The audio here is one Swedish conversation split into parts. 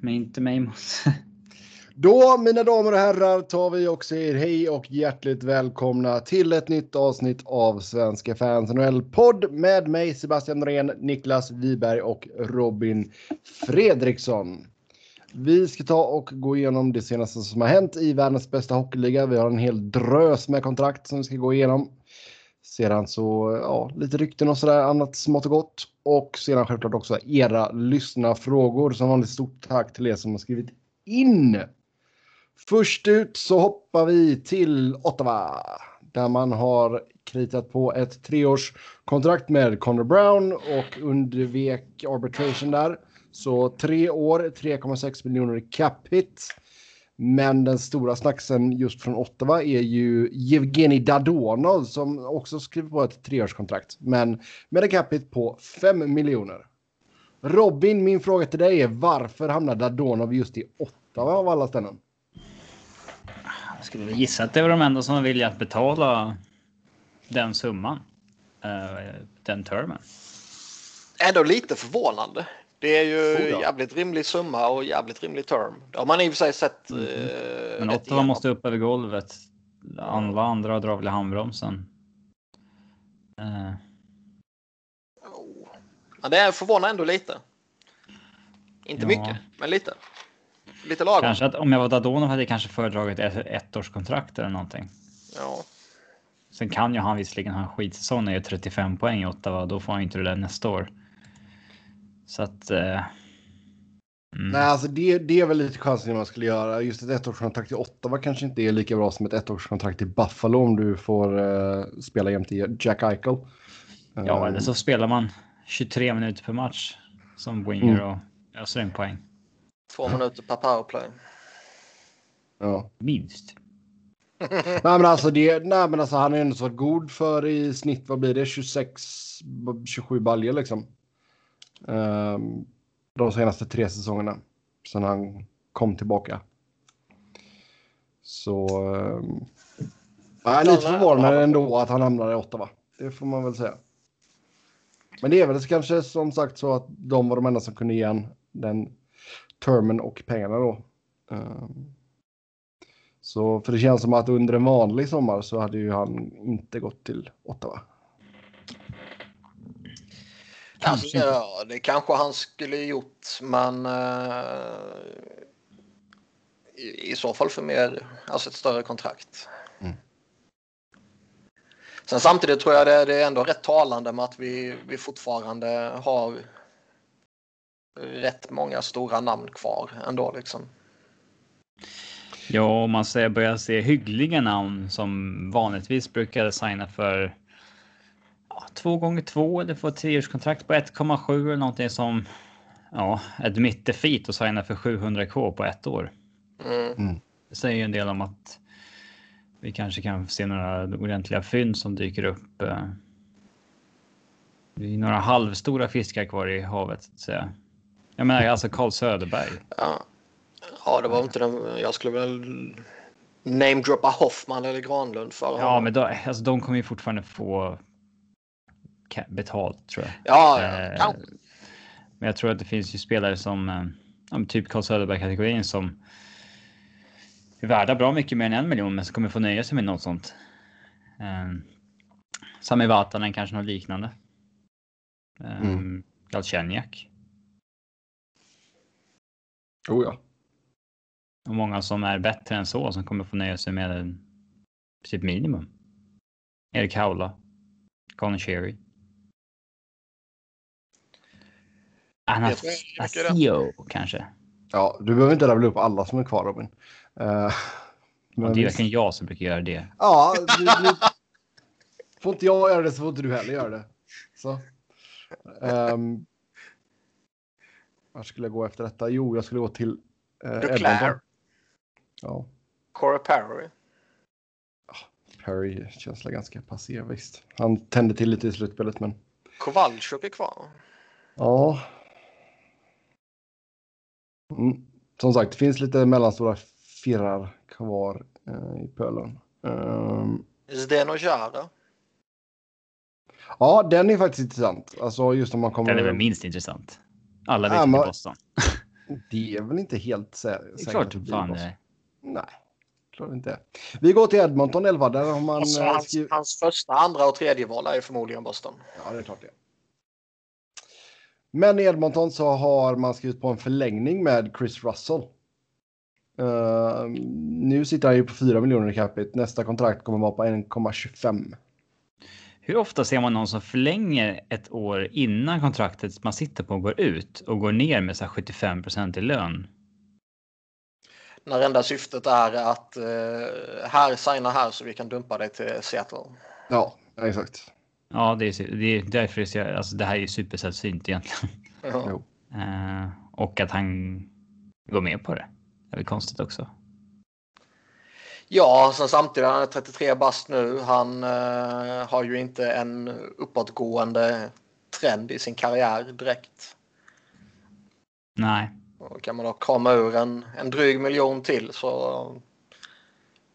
men inte mig. Då, mina damer och herrar, tar vi och säger hej och hjärtligt välkomna till ett nytt avsnitt av Svenska fans NHL-podd med mig Sebastian Norén, Niklas Wiberg och Robin Fredriksson. Vi ska ta och gå igenom det senaste som har hänt i världens bästa hockeyliga. Vi har en hel drös med kontrakt som vi ska gå igenom. Sedan så, ja, lite rykten och sådär, annat smått och gott. Och sedan självklart också era lyssnarfrågor. Som vanligt stort tack till er som har skrivit in. Först ut så hoppar vi till Ottawa. Där man har kritat på ett treårskontrakt med Connor Brown och undvek arbitration där. Så tre år, 3,6 miljoner i cap hit. Men den stora snacksen just från Ottawa är ju Evgeni Dadonov som också skriver på ett treårskontrakt. Men med en cap hit på 5 miljoner. Robin, min fråga till dig är varför hamnar Dadonov just i Ottawa av alla ställen? Jag skulle gissa att det var de enda som ville att betala den summan. Uh, den termen. Ändå lite förvånande. Det är ju oh jävligt rimlig summa och jävligt rimlig term. Det har man i och för sig sett. Mm. Eh, Men Ottawa måste upp över golvet. Alla andra drar väl i handbromsen. Uh. Oh. Ja, det förvånar ändå lite. Inte ja. mycket, men lite. Lite lagom. Kanske att om jag var Dadonov hade jag kanske föredragit ett ettårskontrakt eller någonting. Ja. Sen kan ju han visserligen ha en skitsäsong när jag 35 poäng i Ottawa. Då får han inte det där nästa år. Så att. Eh, mm. Nej, alltså det, det är väl lite chansning man skulle göra. Just ett ettårskontrakt i Ottawa kanske inte är lika bra som ett ettårskontrakt i Buffalo om du får uh, spela jämte Jack Eichel. Ja, um, eller så spelar man 23 minuter per match som winger mm. och öser en poäng. Två minuter per powerplay. Ja. Minst. nej, men alltså det, nej, men alltså han är ändå så god för i snitt, vad blir det, 26, 27 baljer liksom. Um, de senaste tre säsongerna. Sen han kom tillbaka. Så... Um, jag är lite förvånad ändå att han hamnade i Ottawa. Det får man väl säga. Men det är väl kanske som sagt så att de var de enda som kunde ge en den termen och pengarna då. Um, så för det känns som att under en vanlig sommar så hade ju han inte gått till Ottawa. Kanske. Alltså, ja, det kanske han skulle gjort, men uh, i, i, så fall för mer, alltså ett större kontrakt. Mm. Sen samtidigt tror jag det, det, är ändå rätt talande med att vi, vi fortfarande har rätt många stora namn kvar ändå liksom. Ja, om man börjar se hyggliga namn som vanligtvis brukar signa för två gånger två eller få ett tioårskontrakt på 1,7 eller någonting som ja, admit defeat och signa för 700k på ett år. Mm. mm. Det säger ju en del om att vi kanske kan se några ordentliga fynd som dyker upp. Eh. Det är några halvstora fiskar kvar i havet så att säga. Jag menar alltså Carl Söderberg. Ja, ja det var inte den. Jag skulle väl namedroppa Hoffman eller Granlund för Ja, men då, alltså, de kommer ju fortfarande få betalt tror jag. Ja, ja. Eh, men jag tror att det finns ju spelare som eh, typ Carl Söderberg kategorin som är värda bra mycket mer än en miljon men som kommer få nöja sig med något sånt. Eh, Sami Vatanen kanske något liknande. Eh, mm. Galchenyak. Oh ja. Och många som är bättre än så som kommer få nöja sig med en typ minimum. Erik Haula. Colin Sherry. Anastasio kanske. Ja, du behöver inte rabbla upp alla som är kvar Robin. Uh, men det är verkligen jag som brukar göra det. Ja, du, du, får inte jag göra det så får inte du heller göra det. Så. Um, vart skulle jag gå efter detta? Jo, jag skulle gå till uh, Edmonton. Ja. Cora Perry. Perry känns ganska passé visst. Han tände till lite i slutspelet men. Kowalczyk är kvar. Ja. Som sagt, det finns lite mellanstora firrar kvar eh, i pölen. Um... Zdeno Jara. Ja, den är faktiskt intressant. Alltså just om man kommer... Den är väl minst intressant. Alla vet ja, man... Boston. Det är väl inte helt sä Det är klart fan det är. Nej, klart inte. Vi går till Edmonton 11. Där har man... Alltså, eh, hans, skriv- hans första, andra och tredje val är förmodligen Boston. Ja, det är klart det. Men i Edmonton så har man skrivit på en förlängning med Chris Russell. Eh, nu sitter han ju på 4 miljoner i capita. Nästa kontrakt kommer vara på 1,25. Hur ofta ser man någon som förlänger ett år innan kontraktet man sitter på går ut och går ner med så här 75 i lön? När enda syftet är att eh, här, signa här så vi kan dumpa dig till Seattle. Ja, exakt. Ja, det är, det är därför det, alltså, det här är ju supersällsynt egentligen. Ja. Eh, och att han går med på det. Det är väl konstigt också. Ja, sen samtidigt han är 33 bast nu. Han eh, har ju inte en uppåtgående trend i sin karriär direkt. Nej, Och kan man då krama ur en, en dryg miljon till så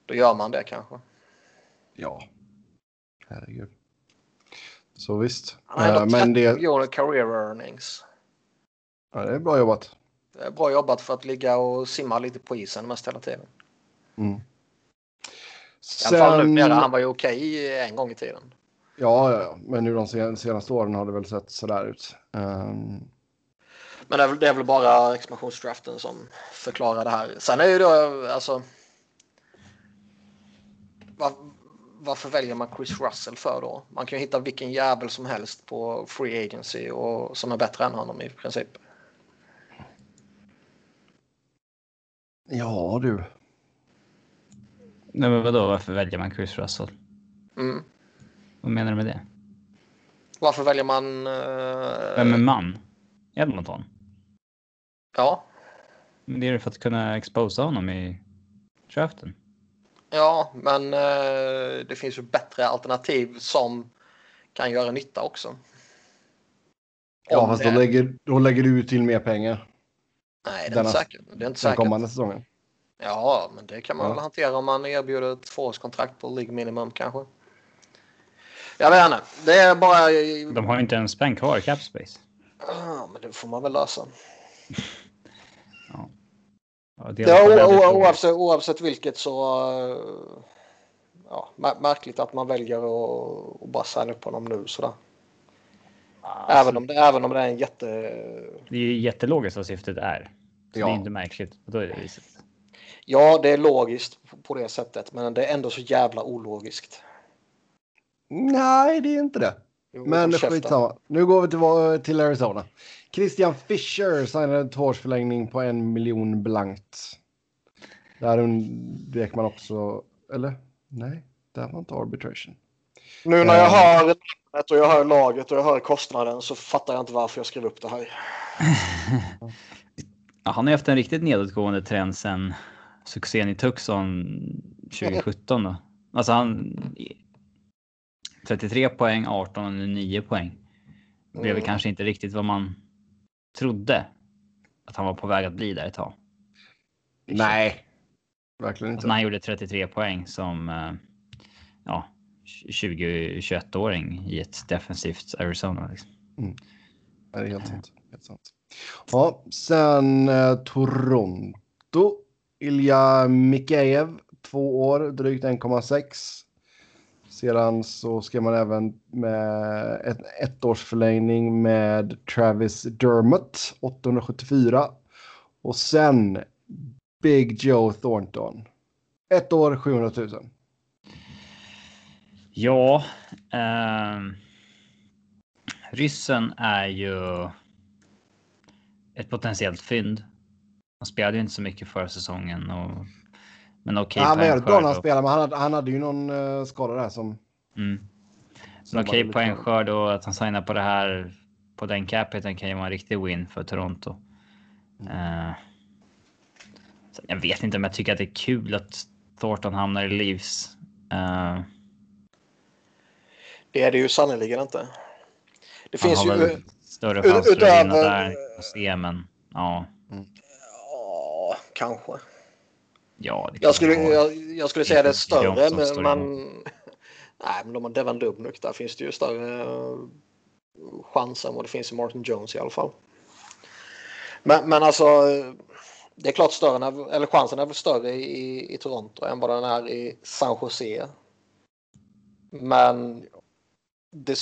då gör man det kanske. Ja. Herregud. Så visst. Han har ändå Eh, 30 men det, miljoner career earnings. ja, det är bra jobbat. Det är bra jobbat för att ligga och simma lite på isen mest hela tiden. Mm. I alla fall nu Sen, nere, han var ju okej en gång i tiden. ja, ja, ja, men nu de sen- senaste åren har det väl sett sådär ut. Ehm, Men det är, väl, det är väl bara expansionsdraften som förklarar det här. Sen är ju då alltså. Var, varför väljer man Chris Russell för då? Man kan ju hitta vilken jävel som helst på free agency och som är bättre än honom i princip. ja, du. Nej, men vadå? Varför väljer man Chris Russell? Mm. Vad menar du med det? Varför väljer man? eh, Vem är man? Edmonton? Ja, Men det är för att kunna exposa honom i draften. Ja, men eh, det finns ju bättre alternativ som kan göra nytta också. Ja, Om fast det- då lägger, då lägger du till mer pengar Nej, det är inte säkert. Det är inte den säkert. kommande säsongen. Ja, men det kan man Ja. väl hantera om man erbjuder ett tvåårskontrakt på League Minimum kanske. Jag vet inte. Det är bara... De har ju inte en spänn kvar i cap space. Ja, men det får man väl lösa. Ja, o- oavsett, oavsett vilket så... eh, Ja, mär- märkligt att man väljer att, att bara signa upp honom nu sådär. Alltså, Även, om det, även om det är en jätte... Det är ju jättelogiskt vad syftet är. Så Ja. Det är inte märkligt. Då är det viset. Ja, det är logiskt på- på det sättet, men det är ändå så jävla ologiskt. Nej, det är inte det. Men skitsamma. Nu går vi till, till Arizona. Christian Fischer signade en tvåårsförlängning på en miljon blankt. Där undvek man också, eller? Nej, det var inte arbitration. Nu när jag Eh. hör namnet och jag hör laget och jag hör kostnaden så fattar jag inte varför jag skrev upp det här. Ja, han har ju haft en riktigt nedåtgående trend sen succén i Tucson 2017. Då. Alltså han... 33 poäng, 18 och nu 9 poäng. Det blev Mm. kanske inte riktigt vad man trodde att han var på väg att bli där ett tag. Nej, verkligen inte. när han gjorde 33 poäng som eh, ja, 20-21-åring i ett defensivt Arizona. Liksom. Det är helt sant. Helt sant. Ja, sen eh, Toronto. Ilja Mikhejev, två år, drygt 1,6. Sedan så ska man även med ett ettårsförlängning med Travis Dermott, 874. Och sen Big Joe Thornton. Ett år, 700 000. Ja, ehm, ryssen är ju ett potentiellt fynd. Han spelade ju inte så mycket förra säsongen. Och, men okej Ja, han var spelade, men han hade, han hade ju någon uh, skada där som... Mm. som Men okej lite- poängskörd och att han signar på det här på den capiten kan ju vara en riktig win för Toronto. Eh, så jag vet inte om jag tycker att det är kul att Thornton hamnar i Leafs. Eh, Det är det ju sannerligen inte. Det han finns har ju... väl större chanser att vinna där se, men ja, Ja, kanske. Ja. Jag skulle, jag, jag skulle säga det är större, men man... Nej, men de har Devon Dubnyk. Där finns det ju större eh, chans än vad det finns i Martin Jones i alla fall. Men, men alltså, det är klart större, eller chansen är väl större i, i Toronto än vad den är i San Jose. Men det,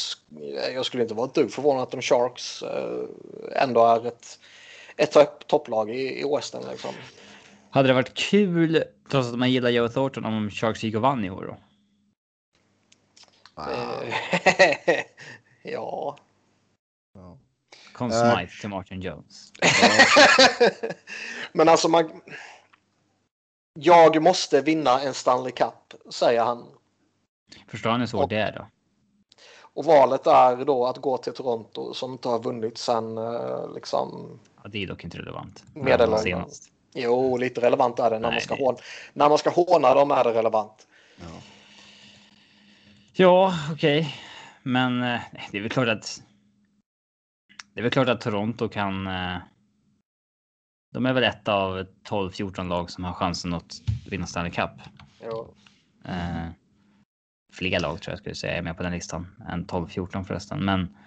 jag skulle inte vara ett dugg förvånad att de Sharks eh, ändå är ett, ett topplag i, i Western. Liksom. Hade det varit kul, trots att man gillar Joe Thornton, om Sharks gick och vann i år då? Ah. ja. Conn Smythe uh, till Martin Jones. Men alltså man... Jag måste vinna en Stanley Cup, säger han. Förstår ni hur svårt det är då? Och valet är då att gå till Toronto som inte har vunnit sen eh, liksom. Ja, det är dock inte relevant. Medelåldern. Jo, lite relevant är det. När, Nej, man, ska det... håna, när man ska håna dem är det relevant. Ja, ja okej. Okay. Men eh, det är väl klart att. Det är väl klart att Toronto kan. Eh, de är väl ett av 12-14 lag som har chansen att vinna Stanley Cup. Jo. Eh, fler lag tror jag skulle säga är med på den listan än 12-14 förresten. Men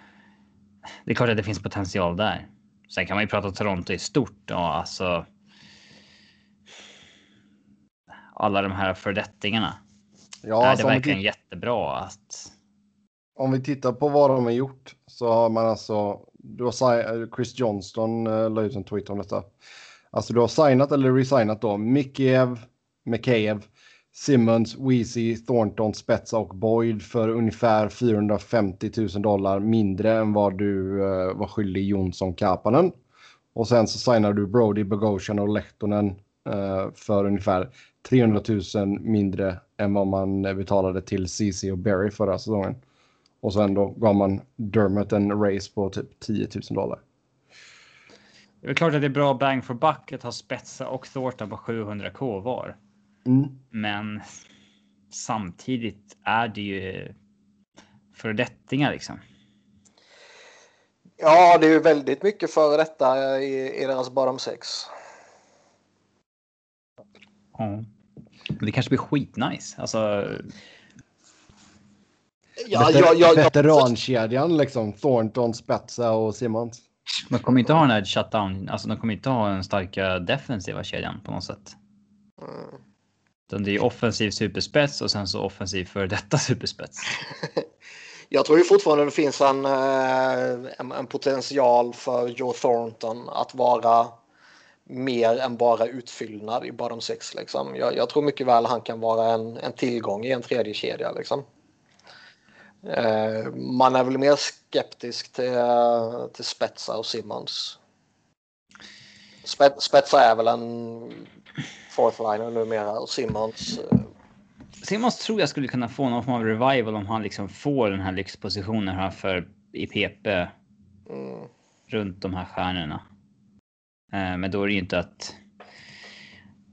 det är klart att det finns potential där. Sen kan man ju prata Toronto i stort och alltså. Alla de här fördettingarna. Ja, är alltså det verkligen vi... jättebra att? Om vi tittar på vad de har gjort så har man alltså. Du har Chris Johnston uh, la ut en tweet om detta. Alltså du har signat eller resignat då Mikiev, McKayev, Simmons, Weezy, Thornton, Spetsa och Boyd för ungefär 450 000 dollar mindre än vad du uh, var skyldig Jonsson Kapanen. Och sen så signar du Brody, Bogosian och Lehtonen uh, för ungefär 300 000 mindre än vad man betalade till CC och Berry förra säsongen. Och sen då gav man Dermot en race på typ 10 000 dollar. Det är klart att det är bra bang for buck att ha Spetsa och Thornton på 700k var. Mm. Men samtidigt är det ju föredettingar liksom. Ja, det är ju väldigt mycket före detta i, i deras bottom sex. Ja. Det kanske blir skitnice. Alltså. Ja, Veter ja, ja, veterankedjan liksom. Thornton, Spetsa och Simmons. De kommer inte ha den här shutdown. Alltså de kommer inte ha den starka defensiva kedjan på något sätt. Mm. Utan det är offensiv superspets och sen så offensiv för detta superspets. Jag tror ju fortfarande det finns en, eh, en, en, potential för Joe Thornton att vara mer än bara utfyllnad i bottom six. Liksom. Jag, jag, tror mycket väl han kan vara en, en tillgång i en tredje kedja liksom. Eh, man är väl mer skeptisk till, till Spetsa och Simmons. Spetsa är väl en fourth liner numera och Simmons. Eh, Simmons tror jag skulle kunna få någon form av revival om han liksom får den här lyxpositionen här för i PP. Mm. Runt de här stjärnorna. Eh, men då är det ju inte att.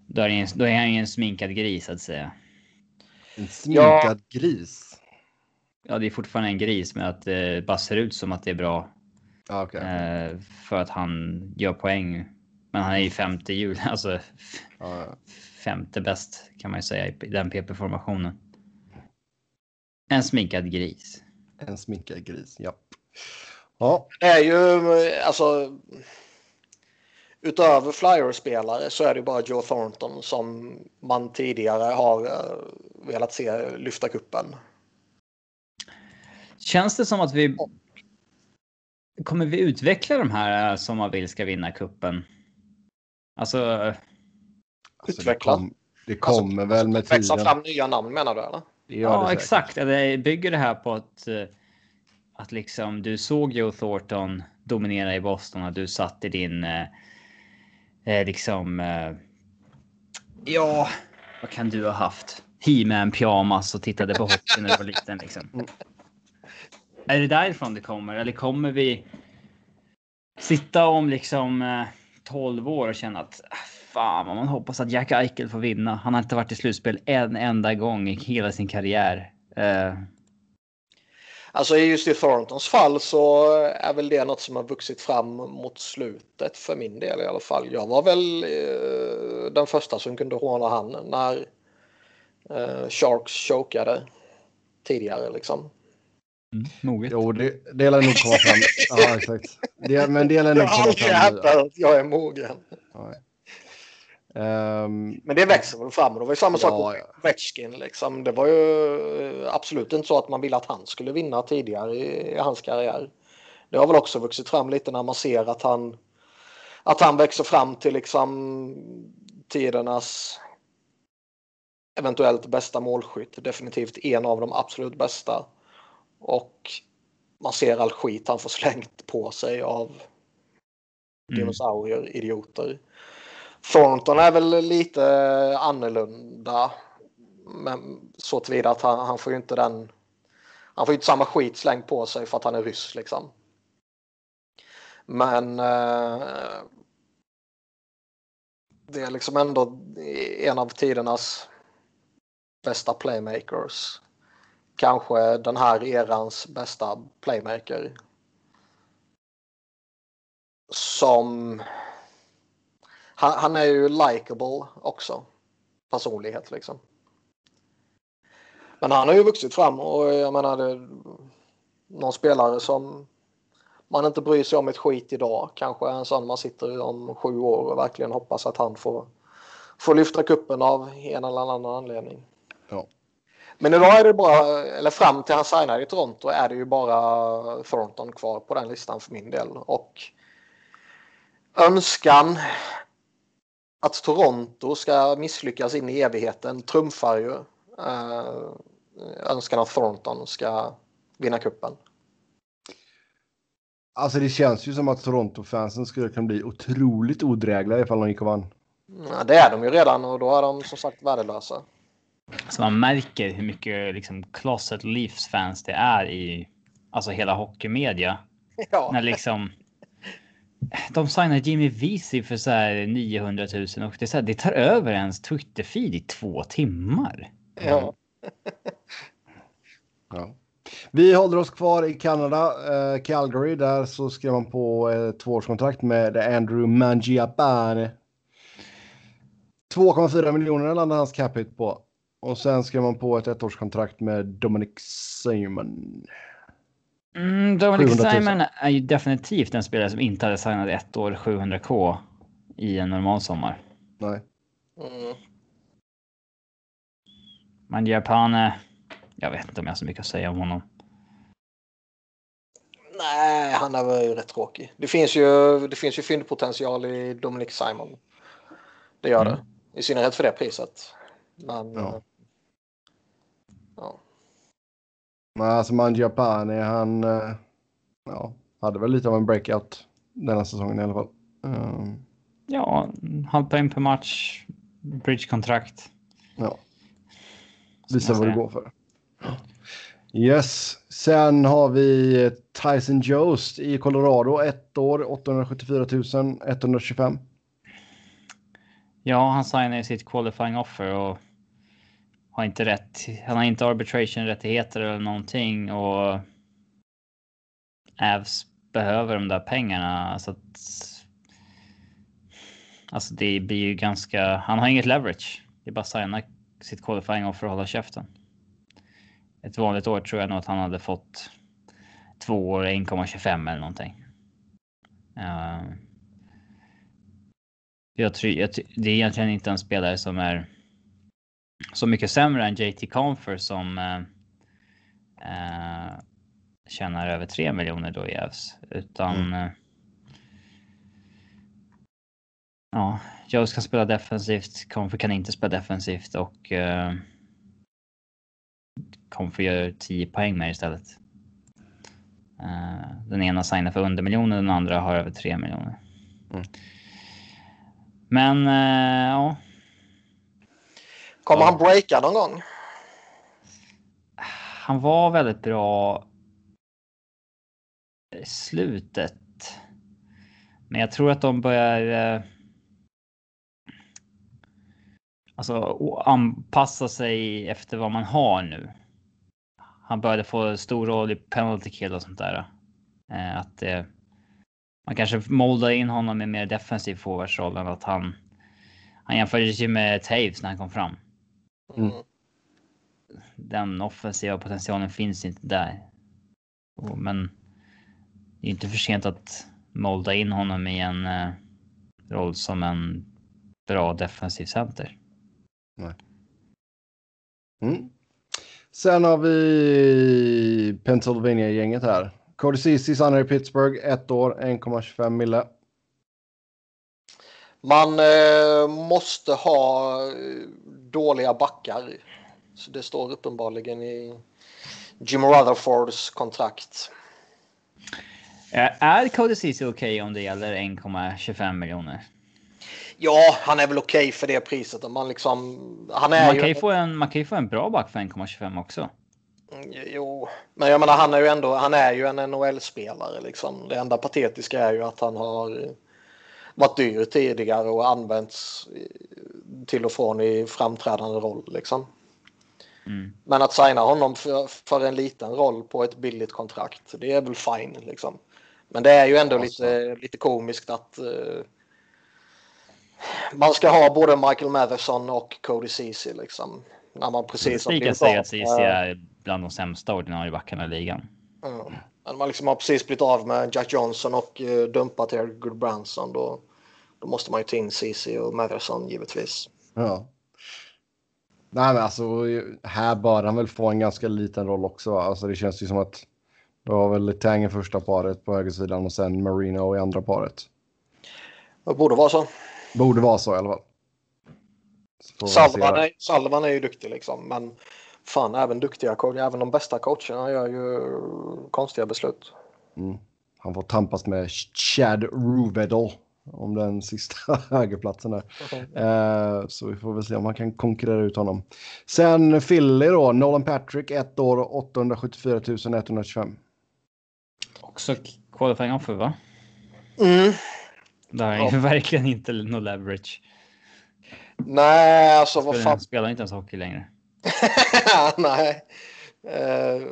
Då är, en, då är han ju en sminkad gris att säga. En sminkad ja. gris? Ja, det är fortfarande en gris med att det bara ser ut som att det är bra. Okay. Eh, för att han gör poäng. Men han är ju femte jul, alltså ja. femte bäst kan man ju säga i den PP-formationen. En sminkad gris. En sminkad gris, ja. Ja. Det är ju alltså. Utöver Flyers-spelare så är det bara Joe Thornton som man tidigare har uh, velat se lyfta kuppen. Känns det som att vi kommer vi utveckla de här som man vill ska vinna kuppen? Alltså. alltså utveckla. det, kom, det kommer alltså, väl med tiden. Växa fram nya namn menar du eller? Ja, det exakt. Det bygger det här på att eh, att liksom du såg Joe Thornton dominera i Boston och du satt i din eh, eh liksom. Eh, ja, vad kan du ha haft? He-Man pyjamas och tittade på hockey när du var liten liksom. Mm. Är det därifrån det kommer eller kommer vi sitta om liksom 12 år och känna att ah, fan vad man hoppas att Jack Eichel får vinna. Han har inte varit i slutspel en enda gång i hela sin karriär. Alltså just i Thorntons fall så är väl det något som har vuxit fram mot slutet för min del i alla fall. Jag var väl uh, den första som kunde håna han när uh, Sharks chokade tidigare liksom. Mm, moget. Jo, det, det lär nog komma fram. ja, exakt. Det, men det är jag har aldrig hävdat att jag är mogen. Um, men det växer väl fram. Det var ju samma ja, sak med Ovechkin. Liksom. Det var ju absolut inte så att man ville att han skulle vinna tidigare i, i hans karriär. Det har väl också vuxit fram lite när man ser att han att han växer fram till liksom tidernas eventuellt bästa målskytt. Definitivt en av de absolut bästa. Och man ser all skit han får slängt på sig av mm. dinosaurier, idioter. Thornton är väl lite annorlunda. Men så tillvida att han, han får ju inte den. Han får ju inte samma skit slängt på sig för att han är ryss liksom. Men eh, det är liksom ändå en av tidernas bästa playmakers. Kanske den här erans bästa playmaker. Som... Han, han är ju likable också. Personlighet liksom. Men han har ju vuxit fram och jag menar det, någon spelare som man inte bryr sig om ett skit idag. Kanske en sån man sitter om sju år och verkligen hoppas att han får, får lyfta kuppen av en eller annan anledning. Ja. Men idag är det bara, eller fram till han signar i Toronto är det ju bara Thornton kvar på den listan för min del. Och önskan att Toronto ska misslyckas in i evigheten trumfar ju äh, önskan att Thornton ska vinna kuppen. Alltså det känns ju som att Toronto-fansen skulle kunna bli otroligt odrägliga ifall de gick och vann. Ja, det är de ju redan och då är de som sagt värdelösa. Så man märker hur mycket liksom Closet Leafs-fans det är i alltså hela hockeymedia. Ja. När liksom de signar Jimmy Vesey för så här 900 000 och det, så här, det tar över ens Twitter-feed i två timmar. Ja. ja. Vi håller oss kvar i Kanada, eh, Calgary. Där så skrev man på ett tvåårskontrakt med Andrew Mangiapane. 2,4 miljoner landade hans capita på. Och sen skrev man på ett ettårskontrakt med Dominic Simon. Mm, Dominic Simon är ju definitivt en spelare som inte hade signat ett år 700k i en normal sommar. Nej. Mm. Mangiapane jag vet inte om jag har så mycket att säga om honom. Nej, han är väl rätt tråkig. Det finns ju, det finns ju fyndpotential i Dominic Simon. Det gör mm. det. I synnerhet för det priset. Men... Ja. Men alltså Mangiapane, han eh, ja, hade väl lite av en breakout denna säsongen i alla fall. Um... Ja, halv poäng per match, bridgekontrakt. Ja. Visa vad det går för. Yes, sen har vi Tyson Jost i Colorado. Ett år, 874 125. Ja, han signar sitt qualifying offer och har inte rätt. Han har inte arbitration rättigheter eller någonting och Avs behöver de där pengarna så att. Alltså, det blir ju ganska. Han har inget leverage. Det är bara att signa sitt qualifying offer och hålla käften ett vanligt år tror jag nog att han hade fått två år 1,25 eller någonting. Uh, jag tror, jag, det är egentligen inte en spelare som är så mycket sämre än JT Confer som uh, uh, tjänar över 3 miljoner då i Evs. Utan mm. ja, jag ska spela defensivt. Confer kan inte spela defensivt och kommer få göra 10 poäng med istället. Uh, den ena signar för under miljoner, den andra har över 3 miljoner. Mm. Men uh, ja. Kommer ja. han breaka någon gång? Han var väldigt bra i slutet. Men jag tror att de börjar uh, alltså anpassa sig efter vad man har nu han började få stor roll i penalty kill och sånt där. Eh, att eh, man kanske moldar in honom i mer defensiv forwardsroll än att han. Han jämfördes ju med Taves när han kom fram. Mm. Den offensiva potentialen finns inte där. Men det är inte för sent att molda in honom i en eh, roll som en bra defensiv center. Nej. Mm. Sen har vi Pennsylvania-gänget här. Cody Ceesay stannar i Pittsburgh, ett år, 1,25 mille. Man eh, måste ha eh, dåliga backar. Så det står uppenbarligen i Jim Rutherfords kontrakt. Eh, Är Cody Ceesay okej okay om det gäller 1,25 miljoner? Ja, han är väl okej okay för det priset. Man, liksom, han är man, kan ju få en, man kan ju få en bra back för 1,25 också. Mm, jo, men jag menar han är ju ändå, han är ju en NHL-spelare liksom. Det enda patetiska är ju att han har varit dyr tidigare och använts till och från i framträdande roll liksom. Mm. Men att signa honom för, för, en liten roll på ett billigt kontrakt, det är väl fine liksom. Men det är ju ändå alltså. lite, lite komiskt att uh, man ska ha både Michael Matheson och Cody Ceesay liksom. När man precis har blivit säga att Ceesay är bland de sämsta ordinarie backarna i ligan. Mm. När man liksom har precis blivit av med Jack Johnson och uh, dumpat Eric Goodbranson då, då måste man ju ta in Ceesay och Matheson givetvis. Ja. Nej, men alltså här bör han väl få en ganska liten roll också. Alltså det känns ju som att du har väl Tang i första paret på högersidan och sen Marino i andra paret. Det borde vara så. Borde vara så i alla fall. Salvan är, Salvan är ju duktig liksom, men fan även duktiga coacher, även de bästa coacherna gör ju konstiga beslut. Mm. Han får tampas med Chad Ruvedel om den sista högerplatsen där. Mm. Uh, så vi får väl se om man kan konkurrera ut honom. Sen Philly då, Nolan Patrick, ett år 874 125. Också qualifying offer va? Mm. Det här är ja. verkligen inte någon leverage. Nej, alltså vad fan. Han spelar inte ens hockey längre. Nej. Uh,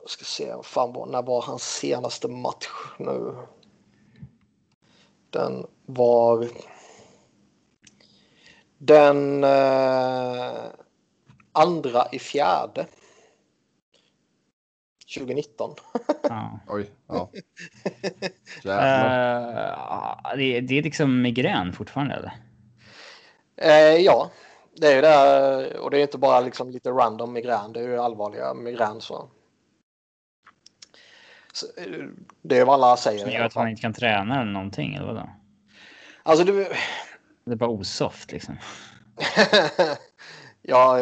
jag ska se, fan var, när var hans senaste match nu? Den var den uh, andra i fjärde. 2019. ja. Oj, ja. uh, det, det, är liksom migrän fortfarande eller? Uh, ja, det är ju det. Och det är inte bara liksom lite random migrän. Det är ju allvarliga migrän. Så. så eh, det är vad alla säger. Som gör att man inte kan träna eller någonting eller vadå? Alltså du... Det är bara osoft liksom. ja,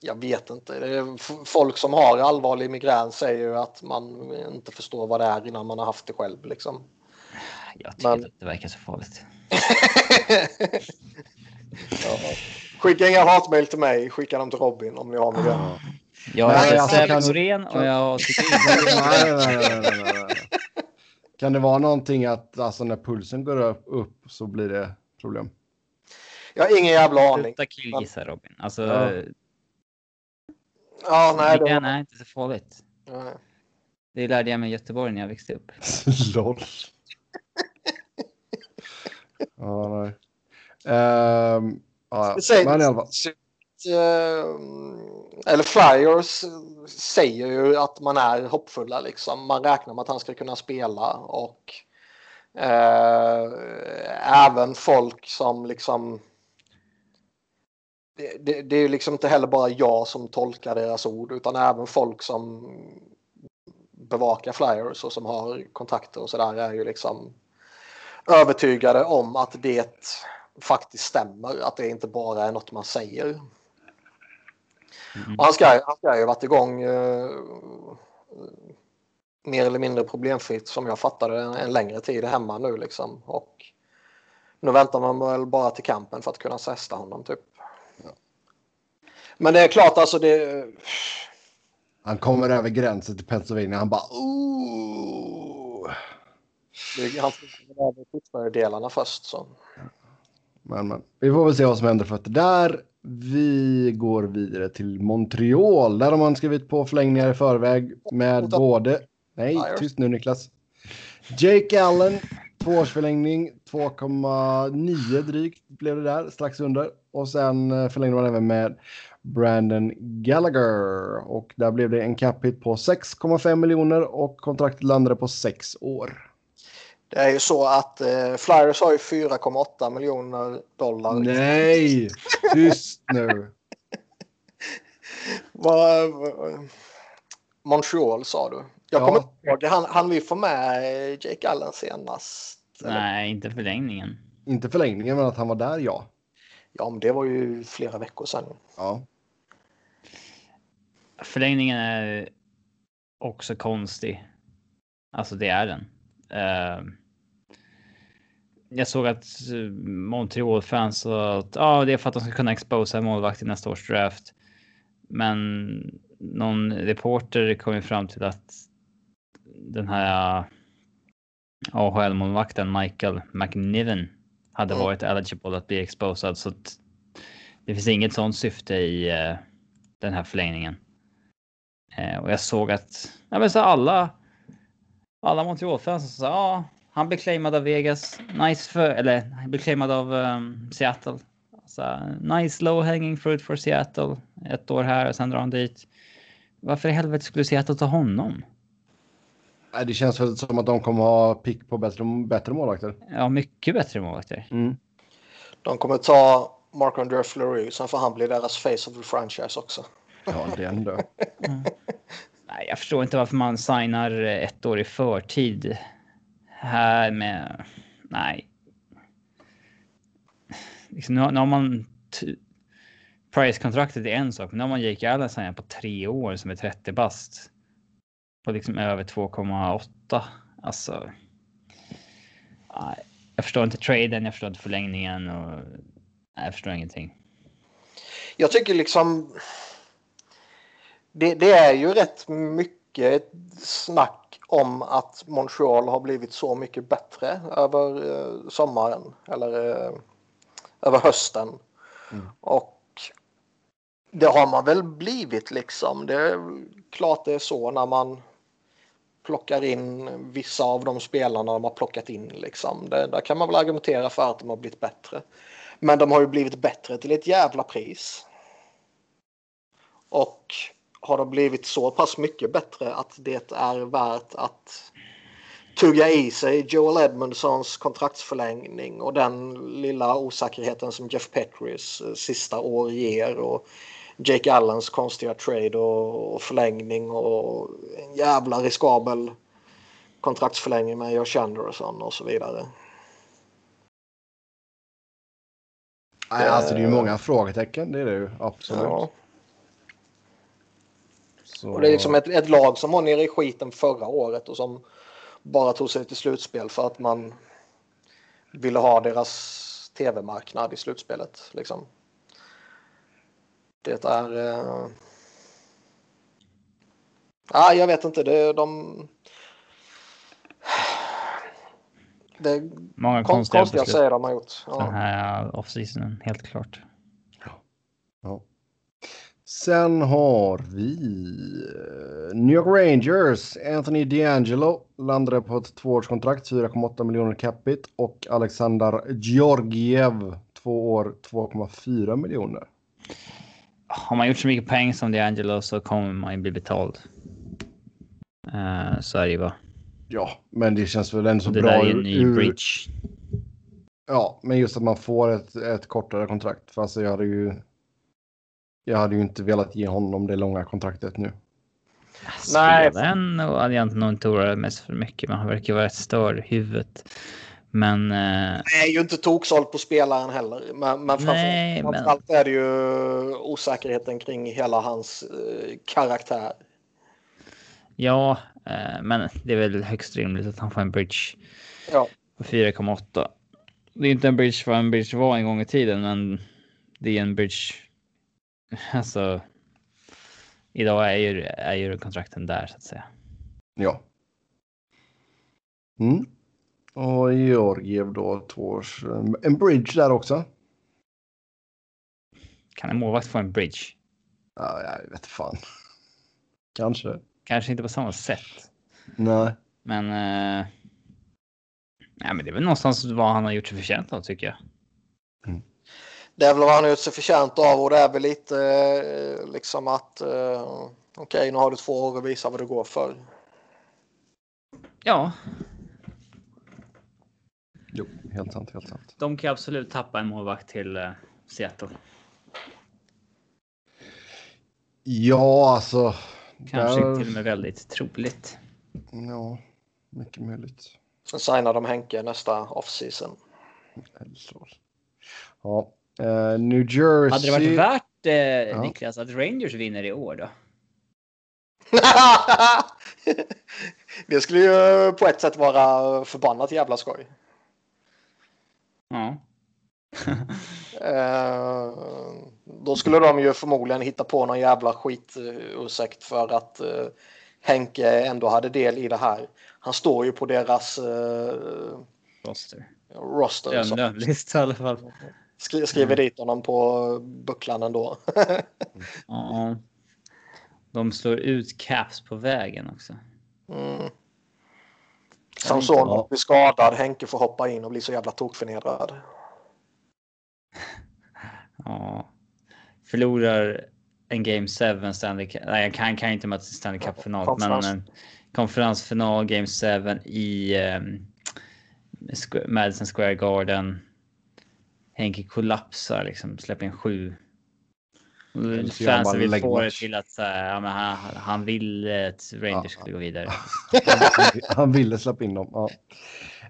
jag vet inte. Folk som har allvarlig migrän säger ju att man inte förstår vad det är innan man har haft det själv. Liksom. Jag tycker Men... att det verkar så farligt. ja. Skicka inga hatmejl till mig, skicka dem till Robin om ni har migrän. Jag är alltså, kan... Norén och jag Kan det vara någonting att alltså, när pulsen går upp, upp så blir det problem? Jag har ingen jävla aning. Sluta killgissa Robin. Alltså, ja. Ja, nej. Det är inte så farligt. Nej. Det lärde jag mig i Göteborg när jag växte upp. LOL. ja, nej. Um, ja, Säg, men i alla fall. Eller Flyers säger ju att man är hoppfulla liksom. Man räknar med att han ska kunna spela och eh, även folk som liksom det, det, är liksom inte heller bara jag som tolkar deras ord utan även folk som bevakar flyers och som har kontakter och sådär är ju liksom övertygade om att det faktiskt stämmer. Att det inte bara är något man säger. Mm. Och han, ska, han ska ju varit igång uh, mer eller mindre problemfritt som jag fattade en, en längre tid hemma nu liksom. Och nu väntar man väl bara till kampen för att kunna testa honom typ. Men det är klart alltså det... Han kommer över gränsen till Pennsylvania. Han bara Ooh. Han får över Pittsburgh-delarna först. Så. Men, men vi får väl se vad som händer för att det där. Vi går vidare till Montreal. Där har man skrivit på förlängningar i förväg med både... Nej, tyst nu Niklas. Jake Allen, tvåårsförlängning, 2,9 drygt blev det där, strax under. och sen eh, förlängde man även med Brandon Gallagher och där blev det en cap hit på 6,5 miljoner och kontraktet landade på 6 år. Det är ju så att eh, Flyers har ju 4,8 miljoner dollar. Nej, tyst nu. Vad, Montreal sa du? Jag Ja. kommer inte ihåg, han, han vi få med Jake Allen senast? eller? Nej, inte förlängningen. Inte förlängningen, men att han var där, ja. Ja, men det var ju flera veckor sedan. Ja, Förlängningen är också konstig. Alltså det är den. Eh, jag såg att eh, Montreal-fans sa att ah, det är för att de ska kunna exposa målvakt i nästa års draft. Men någon reporter kom ju fram till att den här AHL-målvakten Michael McNiven hade Mm. varit eligible att bli exposad så att det finns inget sånt syfte i eh, den här förlängningen. Eh, och jag såg att ja, men så alla. Alla Montreal-fans sa ja, han blev claimad av Vegas. Nice för eller han blev claimad av ehm, Seattle. Så, nice low hanging fruit för Seattle. Ett år här och sen drar han dit. Varför i helvete skulle Seattle ta honom? Det känns väl som att de kommer ha pick på bättre, bättre målvakter. Ja, mycket bättre målvakter. Mm. De kommer ta Marc-André Fleury, sen får han bli deras face of the franchise också. Ja, den då. Nej, jag förstår inte varför man signar ett år i förtid. Här med... Nej. Liksom, nu, har, nu har man... Price-kontraktet är en sak, men nu har man Jake Allen signat på tre år som är 30 bast. På liksom över 2,8. Alltså... Nej, jag förstår inte traden, jag förstår inte förlängningen och... Nej, jag förstår ingenting. Jag tycker liksom... Det, det är ju rätt mycket snack om att Montreal har blivit så mycket bättre över eh, sommaren eller eh, över hösten. Mm. Och det har man väl blivit liksom. Det är klart det är så när man plockar in vissa av de spelarna de har plockat in. Liksom. Det, där kan man väl argumentera för att de har blivit bättre. Men de har ju blivit bättre till ett jävla pris. Och har de blivit så pass mycket bättre att det är värt att tugga i sig Joel Edmondsons kontraktsförlängning och den lilla osäkerheten som Jeff Petrys eh, sista år ger och Jake Allens konstiga trade och och förlängning och en jävla riskabel kontraktsförlängning med Josh Anderson och så vidare. Nej, alltså det är ju många frågetecken, det är det ju. Absolut. Ja. Så... Och det är liksom ett, ett lag som var nere i skiten förra året och som bara tog sig till slutspel för att man ville ha deras tv-marknad i slutspelet. Liksom. Det är... Eh... Ah, jag vet inte. Det, de... Det Många kon- konstiga konstiga beslut säger de har gjort. den Ja. här off-seasonen, helt klart. Sen har vi eh, New York Rangers. Anthony D'Angelo landade på ett tvåårskontrakt, 4,8 miljoner capita och Alexander Georgiev två år, 2,4 miljoner. Har man gjort så mycket poäng som D'Angelo så kommer man ju bli betald. Uh, så är det ju bara. Ja, men det känns väl ändå så Det bra där är en ny ur- bridge. Ja, men just att man får ett, ett kortare kontrakt. Fast jag hade ju. Jag hade ju inte velat ge honom det långa kontraktet nu. Nej. Spelaren och inte oroat mig så för mycket. Men han verkar vara rätt störd i huvudet. Men eh, Jag är ju inte toksåld på spelaren heller. Men, men Nej, framför, men- framförallt är det ju osäkerheten kring hela hans eh, karaktär. ja, eh, men det är väl högst rimligt att han får en bridge Ja. på 4,8. Det är inte en bridge vad en bridge var en gång i tiden, men det är en bridge. Alltså. Idag är ju, är ju kontrakten där så att säga. Ja. Mm. Och Georgiev då två års. En bridge där också. Kan en målvakt få en bridge? Ja, jag vet fan. Kanske. Kanske inte på samma sätt, Nej. men. Eh, nej, men det är väl någonstans vad han har gjort sig förtjänt av tycker jag. Det är väl vad han gjort sig förtjänt av och det är väl lite eh, liksom att eh, okej, okay, nu har du två år att visa vad du går för. Ja. Jo, helt sant, helt sant. De kan absolut tappa en målvakt till uh, Seattle. Ja, alltså. Kanske där... till och med väldigt troligt. Ja, mycket möjligt. Sen signar de Henke nästa offseason. Ja, uh, New Jersey. Hade det varit värt eh, ja. Niklas att Rangers vinner i år då? det skulle ju på ett sätt vara förbannat jävla skoj. Ja. eh, då skulle de ju förmodligen hitta på någon jävla skitursäkt för att eh, Henke ändå hade del i det här. Han står ju på deras eh, roster. roster Lönelista i alla fall. Skri skriver mm. dit honom på bucklan ändå. ja. De slår ut Caps på vägen också. Mm. Samson ja. blir skadad, Henke får hoppa in och bli så jävla tokförnedrad. ja. Förlorar en Game 7 Stanley Cup. Nej, jag kan, kan inte möta Stanley Cup-final. Konferens. Men en konferensfinal Game 7 i um, Madison Square Garden. Henke kollapsar liksom, släpper in sju Fansen vill få det till att ja, men han, han ville att Rangers ja. skulle gå vidare. han ville släppa in dem. Ja.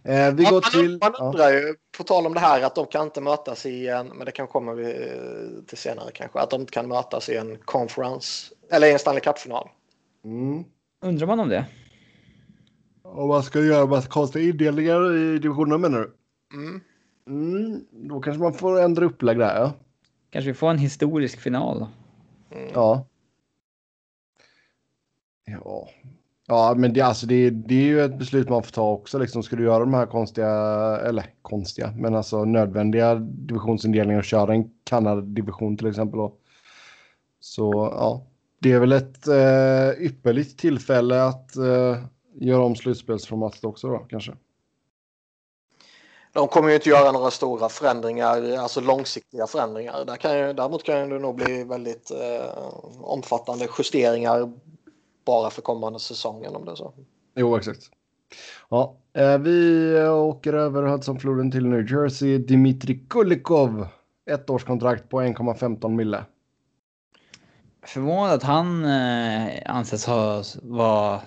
Eh, vi ja, går till... Man undrar ju, på tal om det här, att de kan inte mötas i en, men det kan komma vi eh, till senare kanske, att de inte kan mötas i en conference eller i en Stanley Cup-final. Mm. Undrar man om det? Om man ska göra massa konstiga indelningar i divisionerna menar du? Mm. Mm, då kanske man får ändra upplägg där. Ja. Kanske vi får en historisk final. Mm. Ja. Ja. Ja, men det, alltså det, det är ju ett beslut man får ta också. Liksom, ska du göra de här konstiga, eller konstiga, men alltså nödvändiga divisionsindelningar och köra en Kanada-division till exempel. Då. Så ja, det är väl ett eh, ypperligt tillfälle att eh, göra om slutspelsformatet också då kanske. De kommer ju inte göra några stora förändringar, alltså långsiktiga förändringar. Där kan ju, däremot kan det nog bli väldigt eh, omfattande justeringar bara för kommande säsongen om det är så. Jo, exakt. Ja, eh, vi åker över Hudsonfloden till New Jersey. Dimitri Kulikov, ett årskontrakt på 1,15 mille. Förvånad att han eh, anses ha vara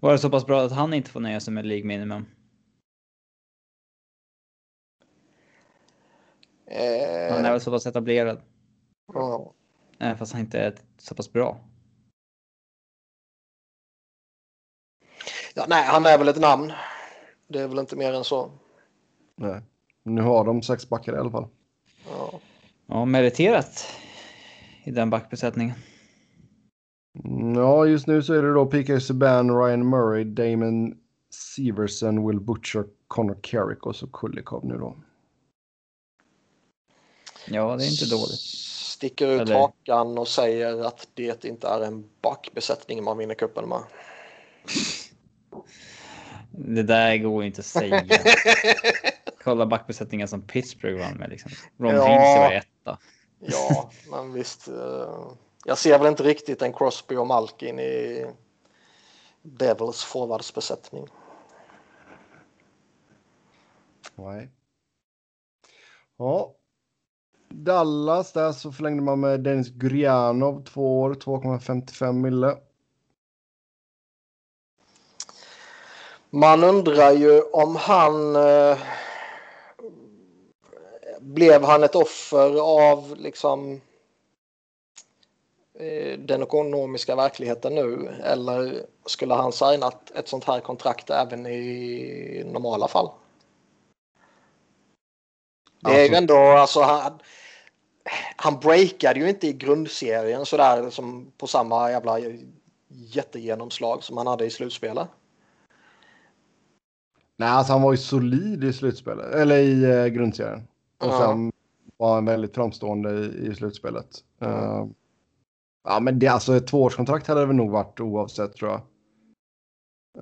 var så pass bra att han inte får nöja sig med League minimum. Eh, han är väl så pass etablerad. Ja. Även fast han inte är så pass bra. Ja, nej, han är väl ett namn. Det är väl inte mer än så. Nej, nu har de sex backar i alla fall. Ja, ja meriterat i den backbesättningen. Mm, ja, just nu så är det då PK Subban, Ryan Murray, Damon Severson, Will Butcher, Connor Carrick och så Kulikov nu då. Ja, det är inte dåligt. Sticker ut Eller... hakan och säger att det inte är en backbesättning man vinner cupen med. Det där går inte att säga. Kolla backbesättningen som Pittsburgh vann med. Liksom. Ron ja. Vinci var etta. ja, men visst. Eh, jag ser väl inte riktigt en Crosby och Malkin i Devils forwardsbesättning. Nej. Ja, Dallas, där så förlängde man med Dennis Gurianov två år, 2,55 mille. Man undrar ju om han... Eh, blev han ett offer av liksom eh, den ekonomiska verkligheten nu eller skulle han signat ett sånt här kontrakt även i normala fall? Det är alltså, ju ändå, alltså han, han breakade ju inte i grundserien sådär som på samma jävla jättegenomslag som han hade i slutspelet. Nej, alltså han var ju solid i slutspelet, eller i eh, grundserien. Och ja. sen var han väldigt framstående i, i slutspelet. Mm. Uh, ja, men det alltså ett tvåårskontrakt hade det väl nog varit oavsett tror jag.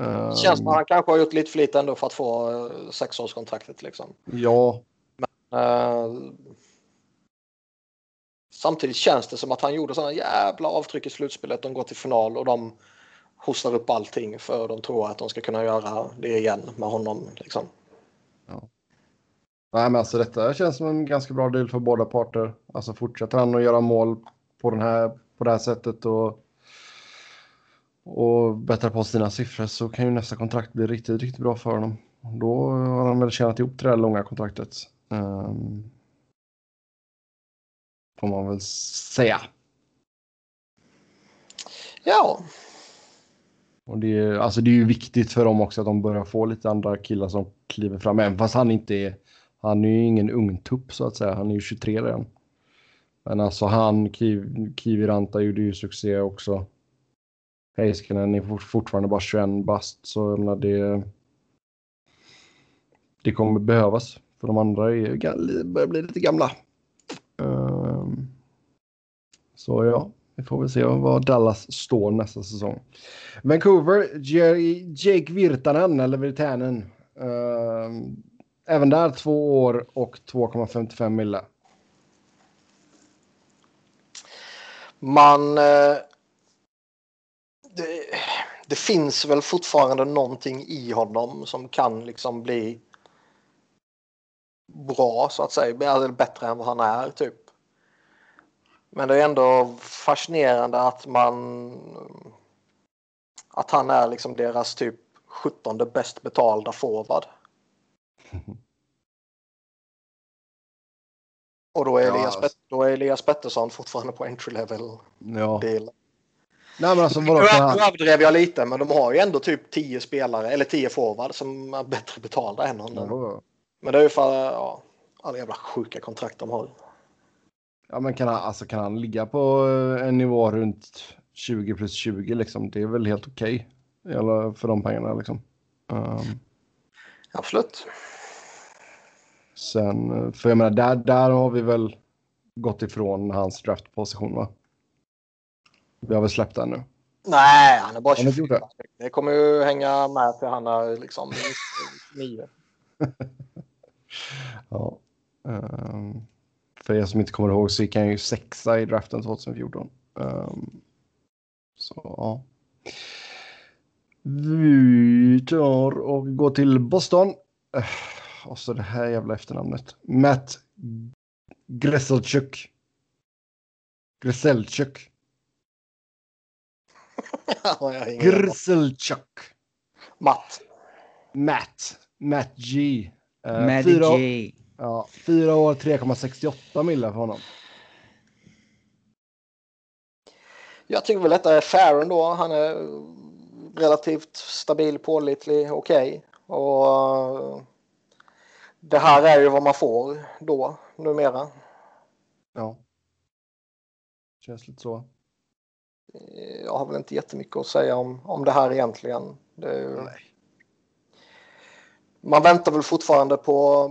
Uh, Känns som han kanske har gjort lite för lite ändå för att få uh, sexårskontraktet liksom. Ja. Men, uh, samtidigt känns det som att han gjorde sådana jävla avtryck i slutspelet. De går till final och de hostar upp allting för de tror att de ska kunna göra det igen med honom. Liksom. Ja. Nej, men alltså detta känns som en ganska bra deal för båda parter. Alltså fortsätter han att göra mål på, den här, på det här sättet och, och bättra på sina siffror så kan ju nästa kontrakt bli riktigt, riktigt bra för honom. Då har han väl tjänat ihop det där långa kontraktet. Um, får man väl säga. Ja. Och det, är, alltså det är ju viktigt för dem också att de börjar få lite andra killar som kliver fram. Även fast han inte är, han är ju ingen ungtupp så att säga. Han är ju 23 redan. Men alltså han, Kiv, Kiviranta gjorde ju succé också. Heiskanen är fortfarande bara 21 bast så jag menar det. Det kommer behövas för de andra är, börjar bli lite gamla. Um, så ja, vi får väl se var Dallas står nästa säsong. Vancouver, Jake Virtanen eller Virtanen. Uh, även där två år och 2,55 mille. Man... Uh, det, det, finns väl fortfarande någonting i honom som kan liksom bli bra så att säga. Eller bättre än vad han är typ. Men det är ändå fascinerande att man att han är liksom deras typ 17 bäst betalda forward. Och då är, ja, Elias, alltså. då är Elias Pettersson fortfarande på entry level ja. del. Nej, men alltså, vadå, nu överdrev jag lite men de har ju ändå typ 10 spelare eller 10 forward som är bättre betalda än honom. Ja, men det är ju för ja, alla jävla sjuka kontrakt de har. Ja, men kan han, alltså, kan han ligga på eh, en nivå runt 20 plus 20 liksom? Det är väl helt okej okay, för de pengarna liksom. Um, Absolut. Sen, eh, för jag menar, där, där har vi väl gått ifrån hans draftposition va? Vi har väl släppt den nu. Nej, han är bara 24. Det? det kommer ju hänga med till han är liksom 9. ja. Um, för er som inte kommer ihåg så gick han ju sexa i draften 2014. Um, ehm, så ja. Vi tar och går till Boston. Uh, och så det här jävla efternamnet. Matt Gresselchuk. Gresselchuk. Gresselchuk. Matt. Matt. Matt G. Uh, Matt fyra, G. Ja, fyra år, 3,68 millar för honom. Jag tycker väl detta är fair ändå. Han är relativt stabil, pålitlig, okej. Okay. Och det här är ju vad man får då, numera. Ja. Känns lite så. Jag har väl inte jättemycket att säga om, om det här egentligen. Det ju... Nej. Man väntar väl fortfarande på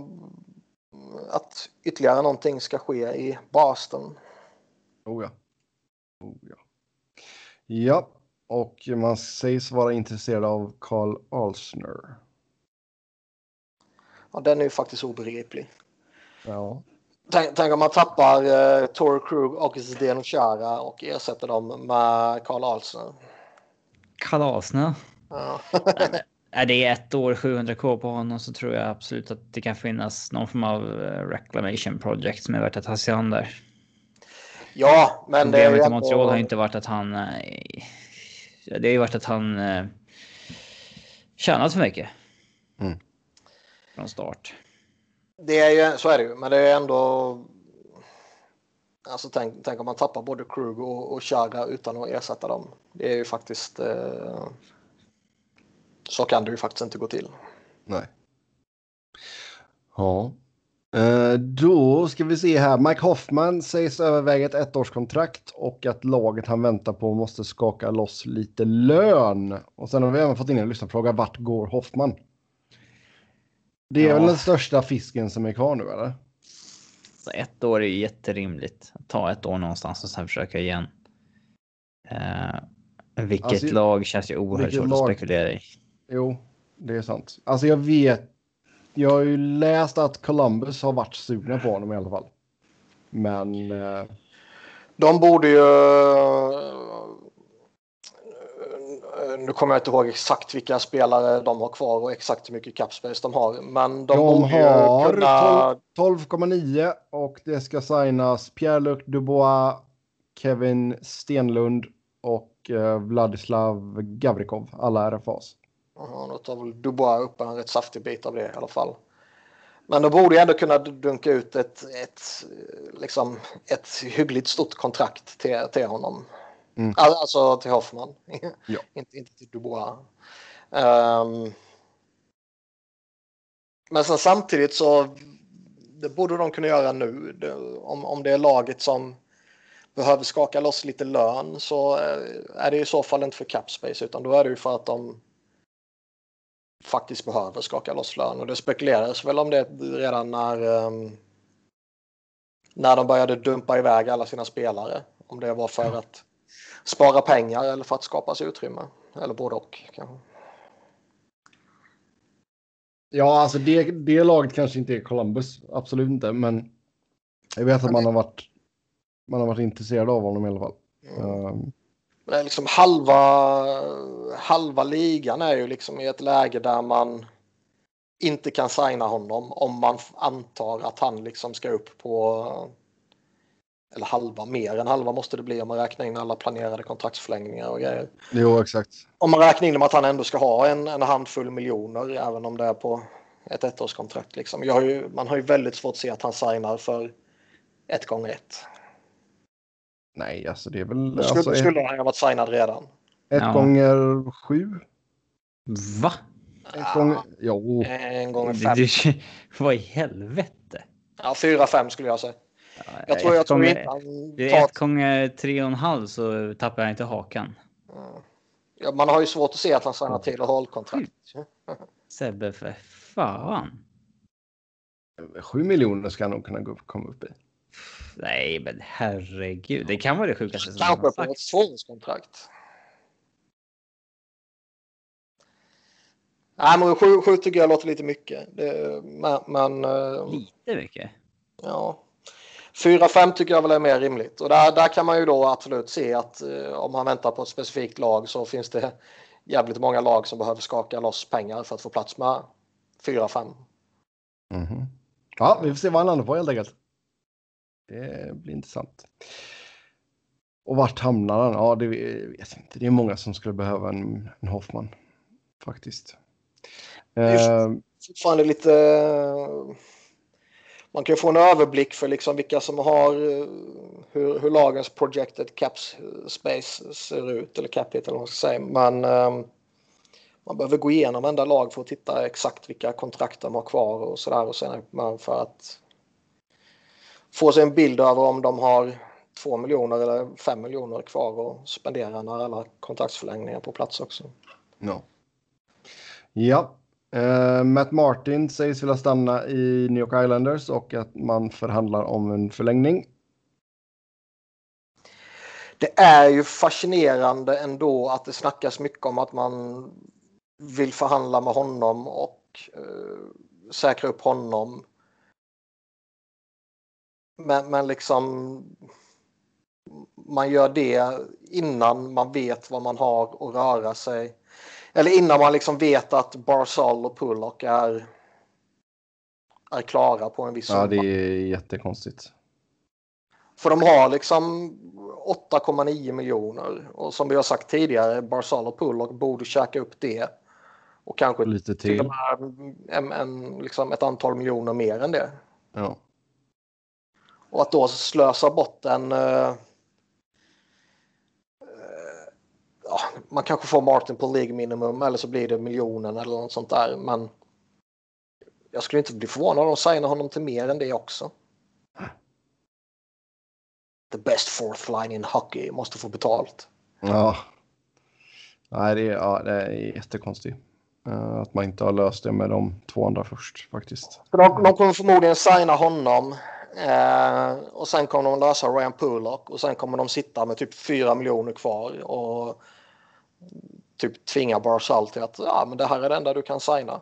att ytterligare någonting ska ske i Boston. Oh ja. Oh ja. Ja, och man sägs vara intresserad av Carl Alsner. Ja, den är ju faktiskt obegriplig. Ja. Tänk, tänk om man tappar eh, Tor Krug och Zdeno Chara och ersätter dem med Carl Alsner. Carl Alsner? Ja. är det ett år 700k på honom så tror jag absolut att det kan finnas någon form av eh, reclamation project som är värt att ta sig an där. Ja, men det är ju... Montreal har ju inte varit att han... Eh, det har ju varit att han... Eh, tjänat för mycket. Mm från start. Det är ju, så är det ju, men det är ändå... Alltså tänk, tänk om man tappar både Krug och, och Chaga utan att ersätta dem. Det är ju faktiskt... Eh, så kan det ju faktiskt inte gå till. Nej. Ja. Eh, då ska vi se här. Mike Hoffman sägs överväga ett ettårskontrakt och att laget han väntar på måste skaka loss lite lön. Och sen har vi även fått in en lyssnarfråga. Vart går Hoffman? Det är ja. väl den största fisken som är kvar nu eller? Så ett år är ju jätterimligt. Ta ett år någonstans och sen försöka igen. Uh, vilket alltså, lag känns ju oerhört svårt lag... att spekulera i. Jo, det är sant. Alltså jag vet. Jag har ju läst att Columbus har varit sugna på honom i alla fall. Men. Uh, De borde ju... Nu kommer jag inte ihåg exakt vilka spelare de har kvar och exakt hur mycket capspace de har. Men de, De borde har kunna... 12,9 och det ska signas Pierre-Luc Dubois, Kevin Stenlund och eh, Vladislav Gavrikov. Alla RFAs. Då tar väl Dubois upp en rätt saftig bit av det i alla fall. Men de borde ju ändå kunna dunka ut ett, ett, liksom, ett hyggligt stort kontrakt till, till honom. Mm. Al- Alltså till Hoffman. Ja. inte, inte till Dubois. Ehm, men sen samtidigt så det borde de kunna göra nu. Det, om, om det är laget som behöver skaka loss lite lön så eh, är det i så fall inte för capspace utan då är det ju för att de faktiskt behöver skaka loss lön och det spekulerades väl om det redan när ehm, när de började dumpa iväg alla sina spelare. Om det var för att spara pengar eller för att skapa sig utrymme. Eller både och. Kanske. Ja, alltså det, det laget kanske inte är Columbus. Absolut inte, men jag vet att man har varit, man har varit intresserad av honom i alla fall. Um, Det är liksom halva, halva ligan är ju liksom i ett läge där man inte kan signa honom om man antar att han liksom ska upp på eller halva, mer än halva måste det bli om man räknar in alla planerade kontraktsförlängningar och grejer. jo, exakt. Om man räknar in att han ändå ska ha en, en handfull miljoner även om det är på ett ettårskontrakt. Liksom. Har ju, man har ju väldigt svårt att se att han signar för ett gånger ett. Nej, alltså det är väl Då skulle, alltså, skulle han ha varit signad redan. ett Ja. gånger sju. Va? Ett gånger, jo, En gånger fem. det, vad i helvete? Ja, fyra, fem skulle jag säga. Ja, Jag tror, jag ett tror gånger- inte han tar... ett gånger tre och en halv så tappar jag inte hakan. Ja, man har ju svårt att se att han signar till och hållkontrakt. Sebbe, för fan. sju miljoner ska han nog kunna komma upp i. Nej, men herregud. Det kan vara det sjukaste som Kanske på ett tvåårskontrakt. Nej, men sju, sju tycker jag låter lite mycket. Det, men, men eh, Lite mycket. ja. Fyra, fem tycker jag väl är mer rimligt. Och där, där kan man ju då absolut se att eh, om man väntar på ett specifikt lag så finns det jävligt många lag som behöver skaka loss pengar för att få plats med fyra, fem. Mhm. Ja, vi får se vad han landar på helt enkelt. Det blir intressant. Och vart hamnar han? Ja, det vet jag inte. Det är många som skulle behöva en, en Hoffman. Faktiskt. Just- Eh, fortfarande lite... Man kan ju få en överblick för liksom vilka som har eh, hur, hur lagens projected caps space ser ut eller cap hit eller vad man ska säga. Men eh, man behöver gå igenom enda lag för att titta exakt vilka kontrakt de har kvar och sådär och sen för att få sig en bild över om de har två miljoner eller fem miljoner kvar att spendera när alla kontraktsförlängningar på plats också. ja. Ja. Eh, Matt Martin sägs vilja stanna i New York Islanders och att man förhandlar om en förlängning. Det är ju fascinerande ändå att det snackas mycket om att man vill förhandla med honom och eh, säkra upp honom. Men, men liksom man gör det innan man vet vad man har att röra sig. Eller innan man liksom vet att Barzal och Pullock är, är klara på en viss Ja, summa. det är jättekonstigt. För de har liksom 8,9 miljoner och som vi har sagt tidigare, Barzal och Pullock borde käka upp det. Och kanske Lite till till. en, en, liksom ett antal miljoner mer än det. Ja. Och att då slösa bort en... eh, eh, ja, man kanske får Martin på League minimum eller så blir det miljonen eller något sånt där. Men jag skulle inte bli förvånad om de signar honom till mer än det också. The best fourth line in hockey måste få betalt. Ja. Nej, det är, ja, det är jättekonstigt. Eh, att man inte har löst det med de två andra först faktiskt. De, de kommer förmodligen signa honom eh, och sen kommer de lösa Ryan Pullock och sen kommer de sitta med typ 4 miljoner kvar och typ tvinga Barzal till att ja, men det här är det enda du kan signa.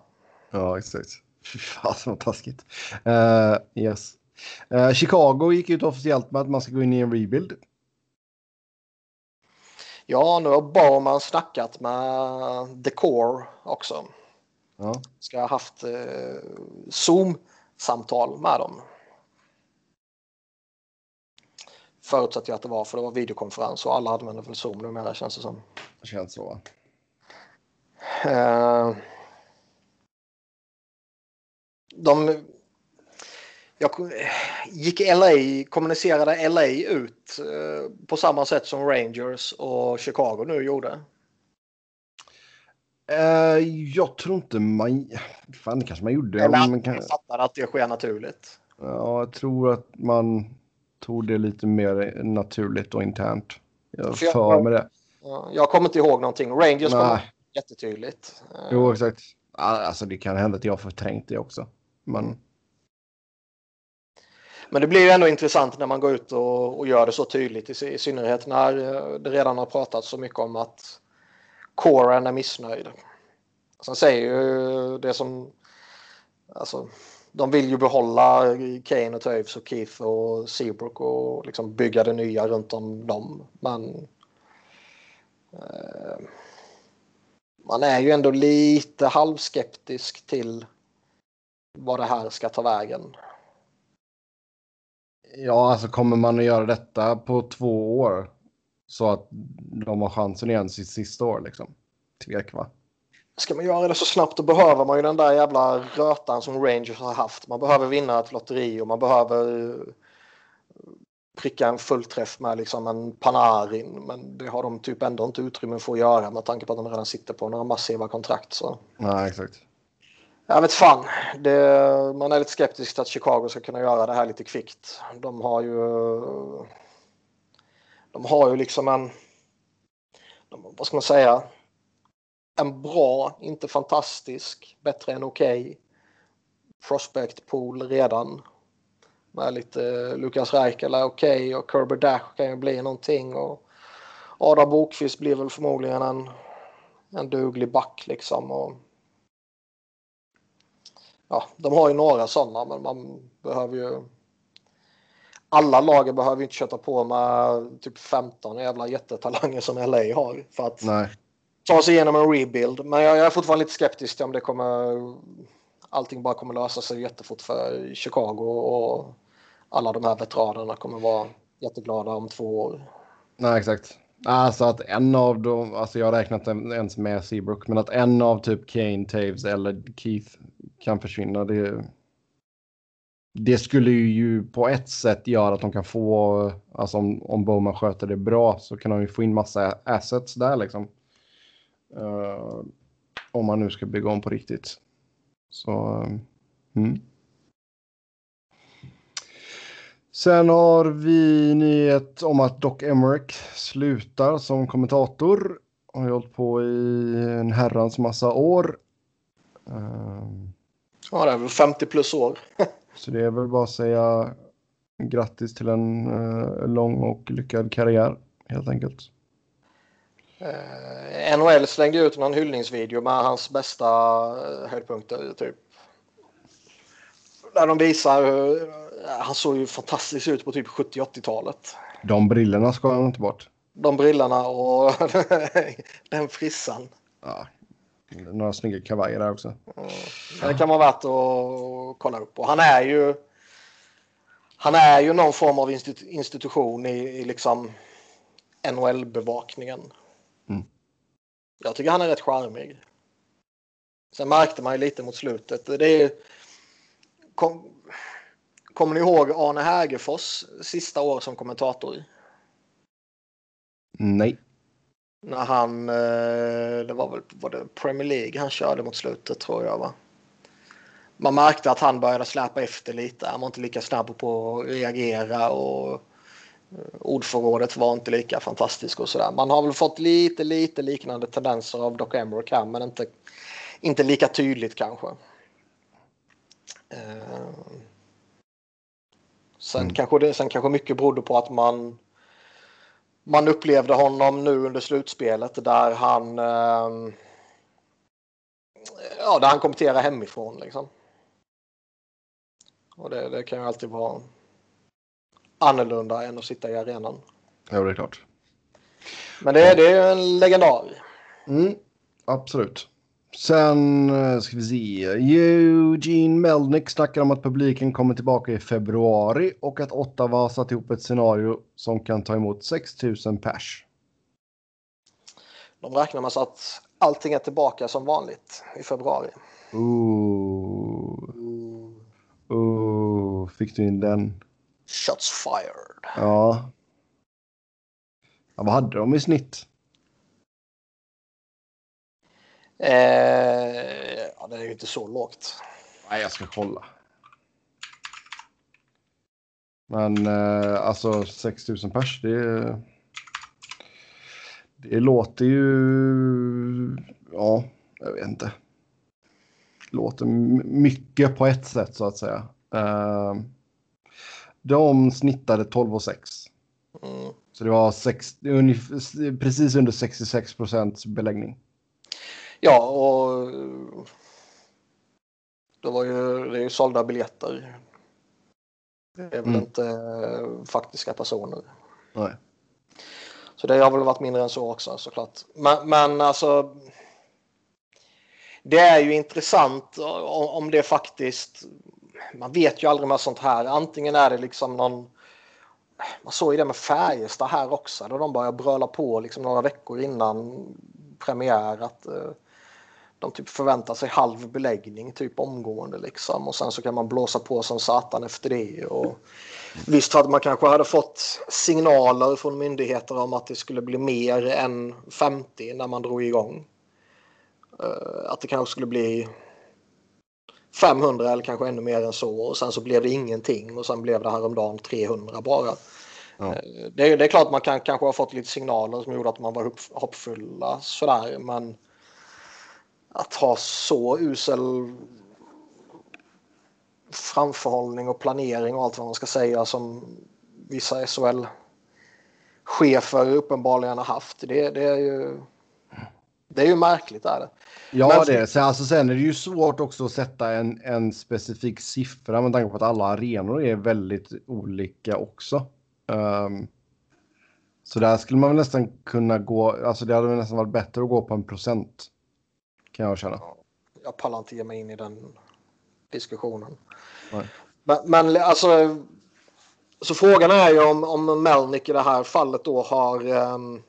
Ja, exakt. Fy fasen vad taskigt. Eh, yes. Eh, Chicago gick ut officiellt med att man ska gå in i en rebuild. Ja, nu har Bauman snackat med The Core också. Ja. Ska ha haft eh, Zoom-samtal med dem. Förutsatt jag att det var, för det var videokonferens och alla använder väl Zoom numera känns det som. Det känns så. Eh, de, jag gick LA, kommunicerade LA ut eh, på samma sätt som Rangers och Chicago nu gjorde. Eh, jag tror inte man... Fan, det kanske man gjorde. Eller man kan... fattar att det sker naturligt. Ja, jag tror att man tog det lite mer naturligt och internt. Jag För jag- för mig det. Ja, Jag kommer inte ihåg någonting. Rangers Nej. kommer jättetydligt. Jo, exakt. Alltså, det kan hända att jag förträngt det också. Men Men det blir ju ändå intressant när man går ut och, och gör det så tydligt. I, I synnerhet när eh, det redan har pratats så mycket om att Coren är missnöjd. Sen säger ju det som... Alltså, de vill ju behålla Kane och Toews och Keith och Seabrook och liksom bygga det nya runt om dem. Men... Eh, man är ju ändå lite halvskeptisk till vad det här ska ta vägen. ja, alltså kommer man att göra detta på två år så att de har chansen igen sitt sista år liksom. Tvek va? Ska man göra det så snabbt då behöver man ju den där jävla rötan som Rangers har haft. Man behöver vinna ett lotteri och man behöver eh, pricka en fullträff med liksom en Panarin. Men det har de typ ändå inte utrymme för att göra med tanke på att de redan sitter på några massiva kontrakt. Så. Nej, exakt. Jag vet fan. Det, man är lite skeptisk till att Chicago ska kunna göra det här lite kvickt. De har ju... De har ju liksom en... De, vad ska man säga? En bra, inte fantastisk, bättre än okej prospect pool redan. Med lite eh, Lukas Reichel är okej och Kerber Dash kan ju bli någonting. Och Adam Bokvist blir väl förmodligen en, en duglig back liksom. Och, ja, de har ju några sådana men man behöver ju alla lager behöver ju inte köta på med typ 15 jävla jättetalanger som LA har för att Nej ta sig igenom en rebuild. Men jag, jag är fortfarande lite skeptisk till om det kommer allting bara kommer lösa sig jättefort för Chicago och alla de här veteranerna kommer vara jätteglada om två år. Nej, exakt. Alltså att en av dem, alltså jag har räknat ens med Seabrook, men att en av typ Kane, Taves eller Keith kan försvinna, det, det skulle ju på ett sätt göra att de kan få, alltså om, om Bowman sköter det bra så kan de ju få in massa assets där liksom. Eh, om man nu ska bygga om på riktigt. Så, eh, mm. Sen har vi nyhet om att Doc Emmerich slutar som kommentator. Har ju hållit på i en herrans massa år. Ehm, Ja, det är väl 50 plus år. Så det är väl bara att säga grattis till en eh, lång och lyckad karriär helt enkelt. Eh, NHL slängde ut någon hyllningsvideo med hans bästa eh, höjdpunkter. Typ. Där de visar hur han såg ju fantastiskt ut på typ 70-80-talet. De brillorna ska han inte bort. De brillorna och den frissan. Ja, några snygga kavajer där också. Men det kan vara värt att kolla upp. Och han är ju han är ju någon form av institu- institution i, i liksom NHL-bevakningen. Mm. Jag tycker han är rätt charmig. Sen märkte man ju lite mot slutet. Det är, kom, kommer ni ihåg Arne Hägerfors sista år som kommentator? Nej. När han, eh, det var väl var det Premier League han körde mot slutet tror jag va. Man märkte att han började släpa efter lite. Han var inte lika snabb på att reagera och ordförrådet var inte lika fantastiskt och sådär. Man har väl fått lite, lite liknande tendenser av Doc Emmerich här men inte, inte lika tydligt kanske. Eh, Sen, Mm. kanske det, sen kanske mycket berodde på att man man upplevde honom nu under slutspelet där han eh, ja, där han kommenterar hemifrån liksom. Och det, det kan ju alltid vara annorlunda än att sitta i arenan. Ja, det är klart. Men det, det är en legendar. Mm, absolut. Sen eh, ska vi se. Eugene Melnick snackar om att publiken kommer tillbaka i februari och att Ottawa har satt ihop ett scenario som kan ta emot 6000 pers. De räknar med att allting är tillbaka som vanligt i februari. Ooh. Ooh, fick du in den? Shots fired. Ja. ja vad hade de i snitt? Eh, ja, det är ju inte så lågt. Nej, jag ska kolla. Men eh, alltså 6000 pers, det, det låter ju... Ja, jag vet inte. Det låter mycket på ett sätt så att säga. Eh, de snittade 12 och 6. Mm. Så det var sex, precis under 66 procents beläggning. Ja, och det var ju, det är ju sålda biljetter. Det är väl mm. inte eh, faktiska personer. Nej. Så det har väl varit mindre än så också såklart. Men, men alltså. Det är ju intressant om det faktiskt. Man vet ju aldrig med sånt här. Antingen är det liksom någon. Man såg ju det med Färjestad här också. Då de började bröla på liksom några veckor innan premiär. Att, eh, de typ förväntar sig halv beläggning typ omgående liksom och sen så kan man blåsa på som satan efter det. Och visst hade man kanske hade fått signaler från myndigheter om att det skulle bli mer än 50 när man drog igång. Uh, att det kanske skulle bli 500 eller kanske ännu mer än så och sen så blev det ingenting och sen blev det häromdagen 300 bara. Ja. Uh, det, det, är klart man kan kanske ha fått lite signaler som gjorde att man var hoppfulla sådär men att ha så usel framförhållning och planering och allt vad man ska säga som vissa SHL-chefer uppenbarligen har haft. Det, det, är ju det är ju märkligt. Är det. Ja, Men, det är så alltså, Sen är det ju svårt också att sätta en, en specifik siffra med tanke på att alla arenor är väldigt olika också. Um, så där skulle man nästan kunna gå, alltså det hade nästan varit bättre att gå på en procent. Kan jag känna. Jag pallar inte ge mig in i den diskussionen. Men, men, alltså. Så frågan är ju om, om Melnick i det här fallet då har. Um,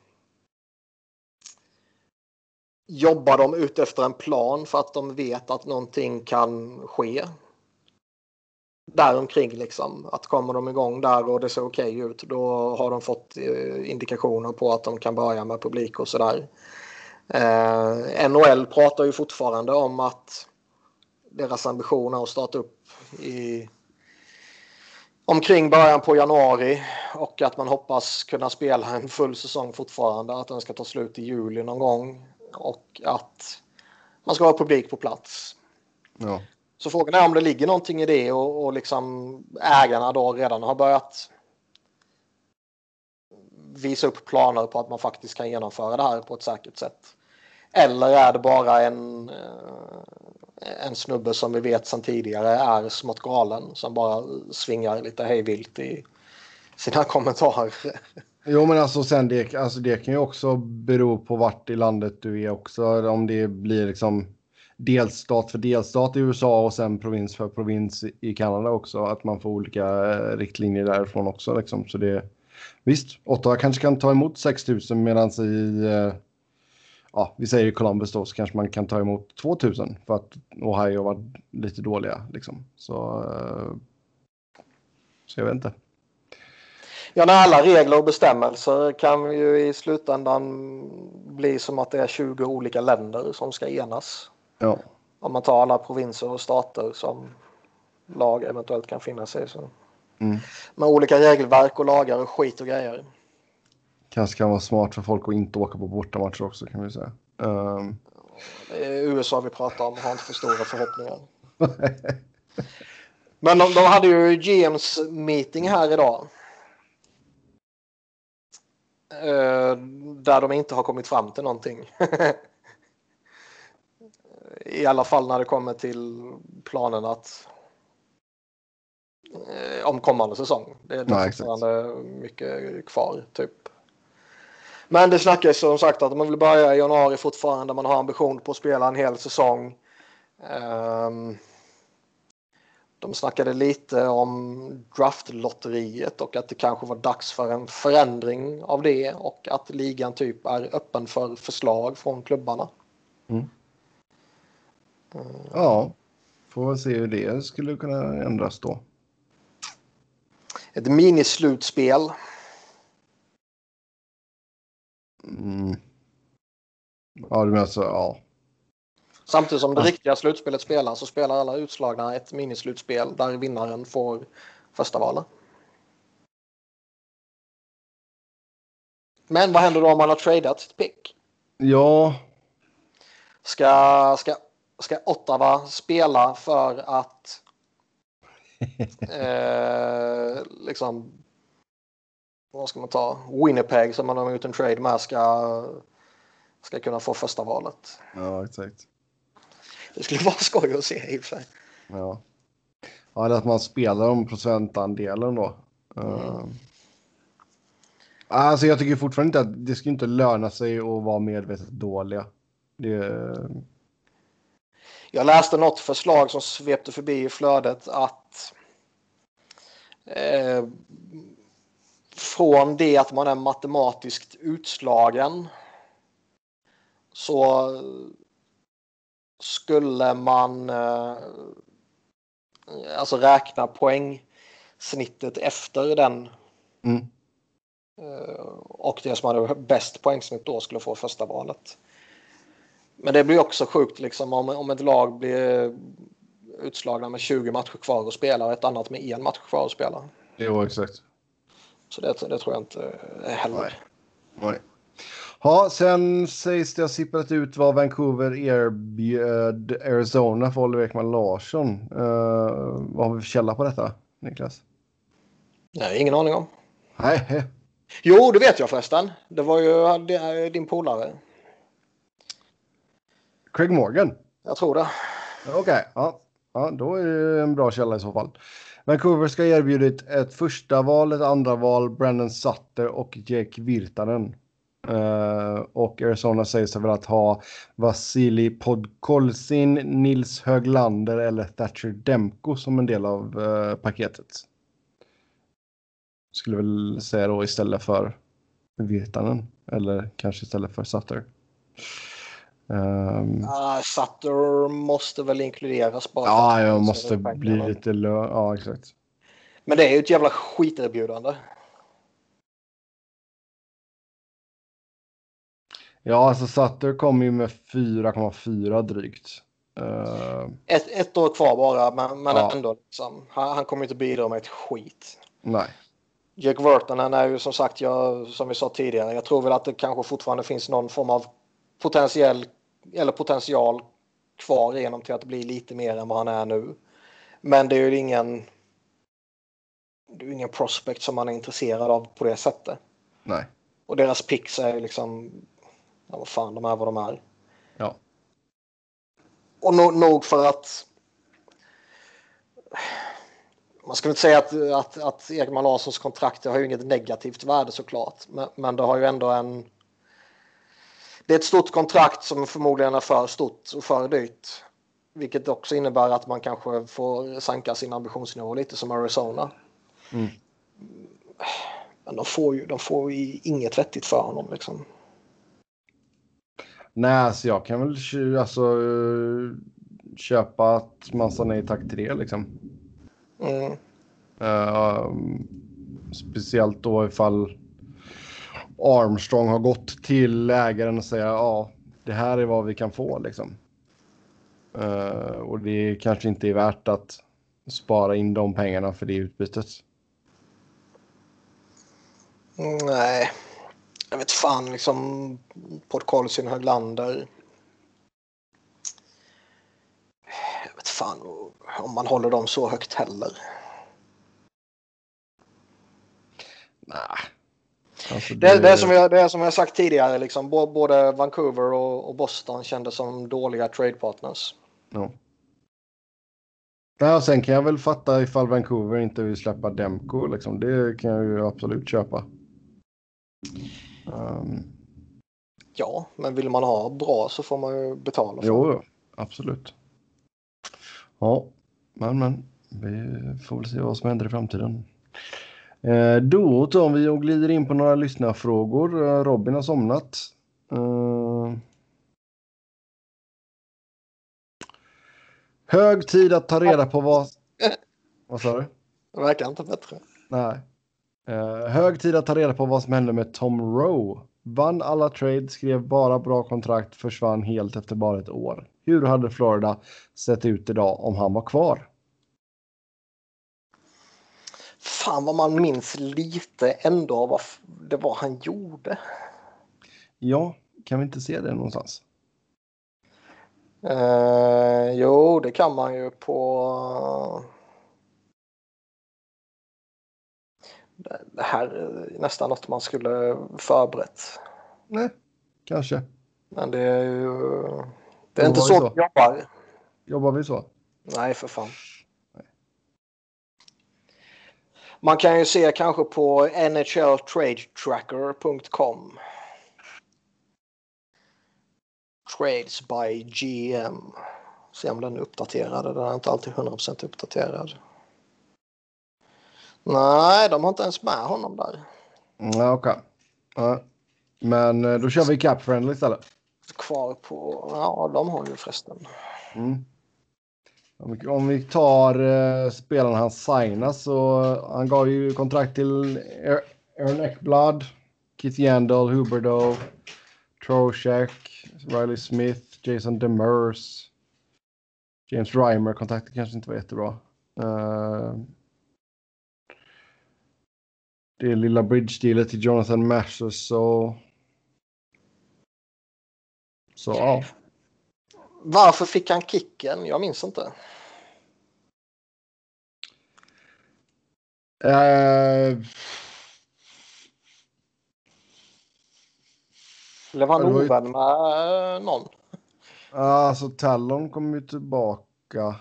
jobbar de ut efter en plan för att de vet att någonting kan ske? Däromkring liksom. Att kommer de igång där och det ser okej okay ut då har de fått eh, indikationer på att de kan börja med publik och sådär. Eh, NHL pratar ju fortfarande om att deras ambition är att starta upp i omkring början på januari och att man hoppas kunna spela en full säsong fortfarande. Att den ska ta slut i juli någon gång och att man ska ha publik på plats. Ja. Så frågan är om det ligger någonting i det och, och liksom ägarna då redan har börjat visa upp planer på att man faktiskt kan genomföra det här på ett säkert sätt. Eller är det bara en, eh, en snubbe som vi vet sedan tidigare är smått galen som bara svingar lite hejvilt i sina kommentarer. Jo men alltså sen det, alltså det kan ju också bero på vart i landet du är också. Om det blir liksom delstat för delstat i USA och sen provins för provins i Kanada också. Att man får olika eh, riktlinjer därifrån också liksom. Så det, visst, Ottawa kanske kan ta emot 6 000 medan i eh, ja, vi säger Columbus då, så kanske man kan ta emot 2 000 för att Ohio var lite dåliga. Liksom. Så, eh, så jag vet inte. Ja, när alla regler och bestämmelser kan ju i slutändan bli som att det är 20 olika länder som ska enas. Ja. Om man tar alla provinser och stater som lag eventuellt kan finna sig. Så. Mm. Med olika regelverk och lagar och skit och grejer kanske kan vara smart för folk att inte åka på bortamatcher också kan vi säga. Um... Det är USA vi pratar om, har inte för stora förhoppningar. Men de, de hade ju GMs meeting här idag. Uh, där de inte har kommit fram till någonting. I alla fall när det kommer till planen att uh, om kommande säsong. Det är fortfarande mycket kvar typ. Men det snackas som sagt att man vill börja i januari fortfarande. Man har ambition på att spela en hel säsong. Um, de snackade lite om draftlotteriet och att det kanske var dags för en förändring av det och att ligan typ är öppen för förslag från klubbarna. Mm. Mm. Ja, får vi se hur det skulle kunna ändras då. Ett minislutspel. Mm. Ja, du menar så, ja. Samtidigt som det riktiga slutspelet spelas så spelar alla utslagna ett minislutspel där vinnaren får första valet. Men vad händer då om man har tradat sitt pick? Ja. Ska, ska, ska Ottawa spela för att eh, liksom vad ska man ta? Winnipeg som man har gjort en trade med ska, ska kunna få första valet. Ja, exakt. Det skulle vara skoj att se i och för sig. Ja. ja, eller att man spelar om procentandelen då. Mm. Uh, alltså jag tycker fortfarande inte att det ska inte löna sig att vara medvetet dåliga. Det... Jag läste något förslag som svepte förbi i flödet att eh, från det att man är matematiskt utslagen så skulle man eh, alltså räkna poängsnittet efter den mm. eh, och det som hade bäst poängsnitt då skulle få första valet. Men det blir också sjukt liksom om, om ett lag blir utslagna med 20 matcher kvar att spela och ett annat med en match kvar att spela. Jo, exakt. Så det, det tror jag inte heller. Nej. Nej. Ja, sen sägs det ha sipprat ut vad Vancouver erbjöd Arizona för Oliver Ekman Larsson. Uh, vad har vi för källa på detta, Niklas? Nej, ingen aning om. Nej. Jo, det vet jag förresten. Det var ju din polare. Craig Morgan? Jag tror det. Okej, okay, ja. ja. Då är det en bra källa i så fall. Vancouver ska erbjudit ett första val, ett andra val, Brandon Sutter och Jake Virtanen. Uh, och Arizona säger sig väl att ha Vasili Podkolzin, Nils Höglander eller Thatcher Demko som en del av uh, paketet. Skulle väl säga då istället för Virtanen eller kanske istället för Sutter. Um, uh, Sutter måste väl inkluderas bara. Ja, jag måste bli lite lö... Ja, exakt. Men det är ju ett jävla skiterbjudande. Ja, alltså Sutter kommer ju med 4,4 drygt. Uh... Ett, ett år kvar bara, men, men ja. ändå. Liksom, han, han kommer inte bidra med ett skit. Nej. Jack Vertonen är ju som sagt, jag, som vi sa tidigare, jag tror väl att det kanske fortfarande finns någon form av potentiell eller potential kvar genom till att bli lite mer än vad han är nu. Men det är ju ingen. Det är ingen prospect som man är intresserad av på det sättet. Nej. Och deras picks är ju liksom. Ja, vad fan, de är vad de är. Ja. Och no nog för att. Man ska inte säga att, att, att Ekman Larssons kontrakt har ju inget negativt värde såklart. Men, men det har ju ändå en det är ett stort kontrakt som förmodligen är för stort och för dyrt. Vilket också innebär att man kanske får sanka sin ambitionsnivå lite som Arizona. Mm. Men de får ju de får ju inget vettigt för honom liksom. Nej, alltså jag kan väl alltså, köpa att man sa nej tack till det liksom. Mm. Uh, speciellt då ifall Armstrong har gått till ägaren och säger ja, det här är vad vi kan få liksom. Uh, och det kanske inte är värt att spara in de pengarna för det utbytet. Nej, jag vet fan liksom Portkolsin Höglander. Jag vet fan om man håller dem så högt heller. Nej, Alltså det... Det, det, är som jag, det är som jag sagt tidigare, liksom, både Vancouver och, och Boston kändes som dåliga trade partners. Ja. Ja, sen kan jag väl fatta ifall Vancouver inte vill släppa Demko. Liksom. Det kan jag ju absolut köpa. Um, Ja, men vill man ha bra så får man ju betala för Jo, jo, absolut. Ja, men men. Vi får väl se vad som händer i framtiden. Eh, då tar vi och glider in på några lyssnarfrågor. Eh, Robin har somnat. Eh, hög tid att ta reda på vad... Vad sa du? Det verkar inte bättre. Nej. Eh, hög tid att ta reda på vad som hände med Tom Rowe. Vann alla trades, skrev bara bra kontrakt, försvann helt efter bara ett år. Hur hade Florida sett ut idag om han var kvar? Fan vad man minns lite ändå av vad det var han gjorde. Ja, kan vi inte se det någonstans? Eh, jo, det kan man ju på... Det här är nästan något man skulle förberett. Nej, kanske. Men det är ju... Det är Då inte så så. vi jobbar. Jobbar vi så? Nej, för fan. Man kan ju se kanske på nhltradetracker.com. Trades by GM. Se om den är uppdaterad. Den är inte alltid 100% uppdaterad. Nej, de har inte ens med honom där. Ja, okej. Ja. Men eh, då kör vi cap friendly istället. Kvar på... Ja, de har ju förresten. Mm. Om vi, tar uh, spelaren han signade så han gav ju kontrakt till Aaron Ekblad, Keith Yandel, Huberdo, Trocheck, Riley Smith, Jason Demers, James Reimer. Kontakten kanske inte var jättebra. Eh, det lilla bridge-dealet till Jonathan Masters så... Så ja. Varför fick han kicken? Jag minns inte. Eh, Blev han ju- ovän med någon? Alltså Talon kom ju tillbaka.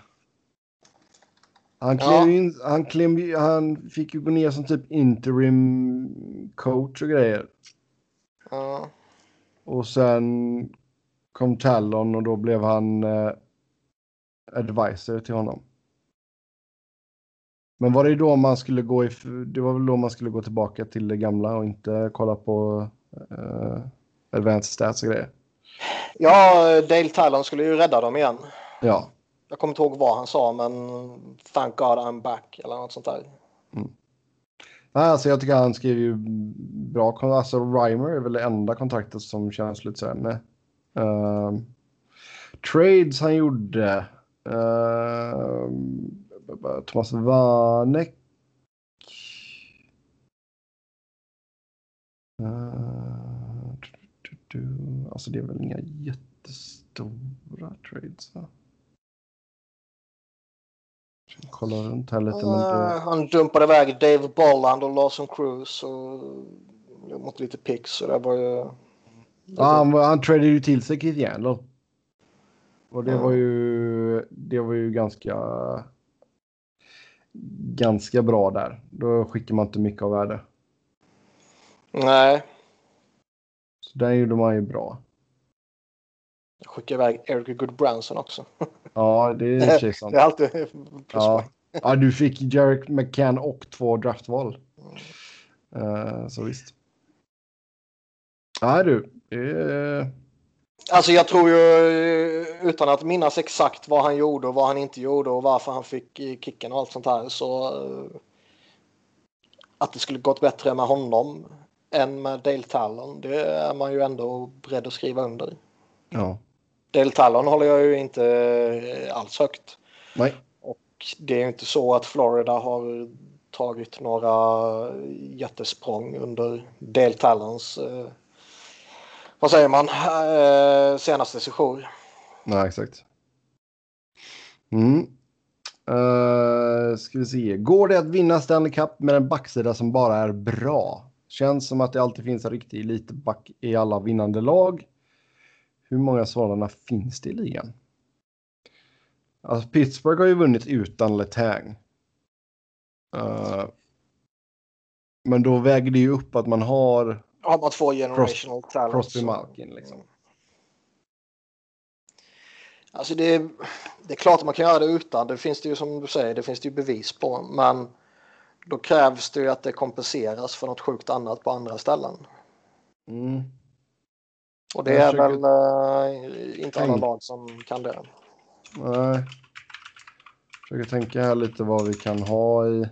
Han, Ja. klev in, han, klev, han fick ju gå ner som typ interim coach och grejer. Ja. Och sen kom Talon och då blev han eh, advisor till honom. Men var det då man skulle gå i, det var väl då man skulle gå tillbaka till det gamla och inte kolla på eh, advanced stats och grejer. Ja, Dale Talon skulle ju rädda dem igen. Ja, jag kommer inte ihåg vad han sa, men thank God I'm back eller något sånt där. Mm. Nej, alltså jag tycker han skriver ju bra. kon- Alltså Reimer är väl det enda kontraktet som känns lite sådär med. Ehm, trades han gjorde. ehm, Thomas Vanek. Ehm, uh, du, du, du. Alltså det är väl inga jättestora trades va? Kolla runt här lite. men det... Eh, han dumpade iväg Dave Bolland och Lawson Cruz och mot lite picks. Så det var ju... Ja, han, han tradade ju till sig Keith Yandel. Och det Ja. var ju, det var ju ganska, ganska bra där. Då skickar man inte mycket av värde. Nej, Så den gjorde man ju bra. jag skickade iväg Eric Goodbranson också. Ja, det är i sant. Det är alltid pluspoäng. Ja. ja, du fick Jarek McCann och två draftval. Eh, så visst. Nej du, är... Alltså jag tror ju utan att minnas exakt vad han gjorde och vad han inte gjorde och varför han fick i kicken och allt sånt här så eh, att det skulle gått bättre med honom än med Dale Talon det är man ju ändå beredd att skriva under. Ja. Dale Talon håller jag ju inte eh, alls högt. Nej. Och det är ju inte så att Florida har tagit några jättesprång under Dale Talons eh, vad säger man, eh, senaste sejour. Nej, exakt. Mm. Uh, ska vi se. Går det att vinna Stanley Cup med en backsida som bara är bra? Känns som att det alltid finns en riktig elitback i alla vinnande lag. Hur många sådana finns det i ligan? Alltså Pittsburgh har ju vunnit utan Letang. Uh, men då väger det ju upp att man har har man två generational Cross, talents. Crosby Malkin liksom. Alltså det, är- det är klart att man kan göra det utan. Det finns det ju som du säger, det finns det ju bevis på. Men då krävs det ju att det kompenseras för något sjukt annat på andra ställen. Mm. Och det Jag är väl eh, inte alla lag som kan det. Nej. Försöker tänka här lite vad vi kan ha i.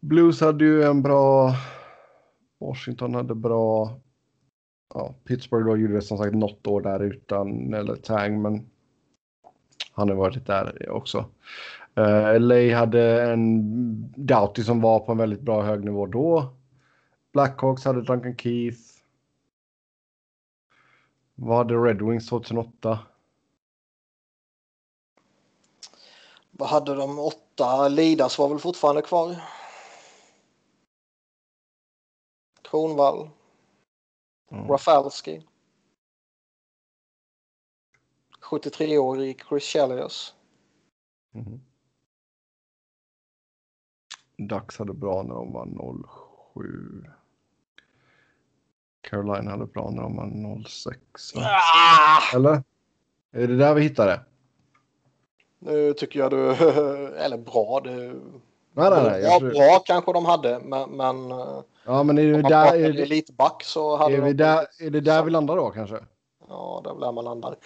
Blues hade ju en bra. Washington hade bra. Ja, Pittsburgh då gjorde det som sagt något år där utan eller Tang, men han har varit där också. Uh, LA hade en Doughty som var på en väldigt bra hög nivå då. Blackhawks hade Duncan Keith. Vad hade Red Wings 2008? Vad hade de? Åtta. Lidas var väl fortfarande kvar. Kronvall. Mm. Rafalski. 73-årig Chris Chelios. Mhm. Ducks hade bra när de var 07. Caroline hade när de var 06. va? Ah! Eller? Är det där vi hittade? Nu tycker jag du... Eller bra. Det, Nej, nej, nej. Jag tror... bra kanske de hade, men, men Ja, men är det om där, är det, elitback så hade är de... vi där, är det där vi landar då kanske? Ja, det är väl där man landar.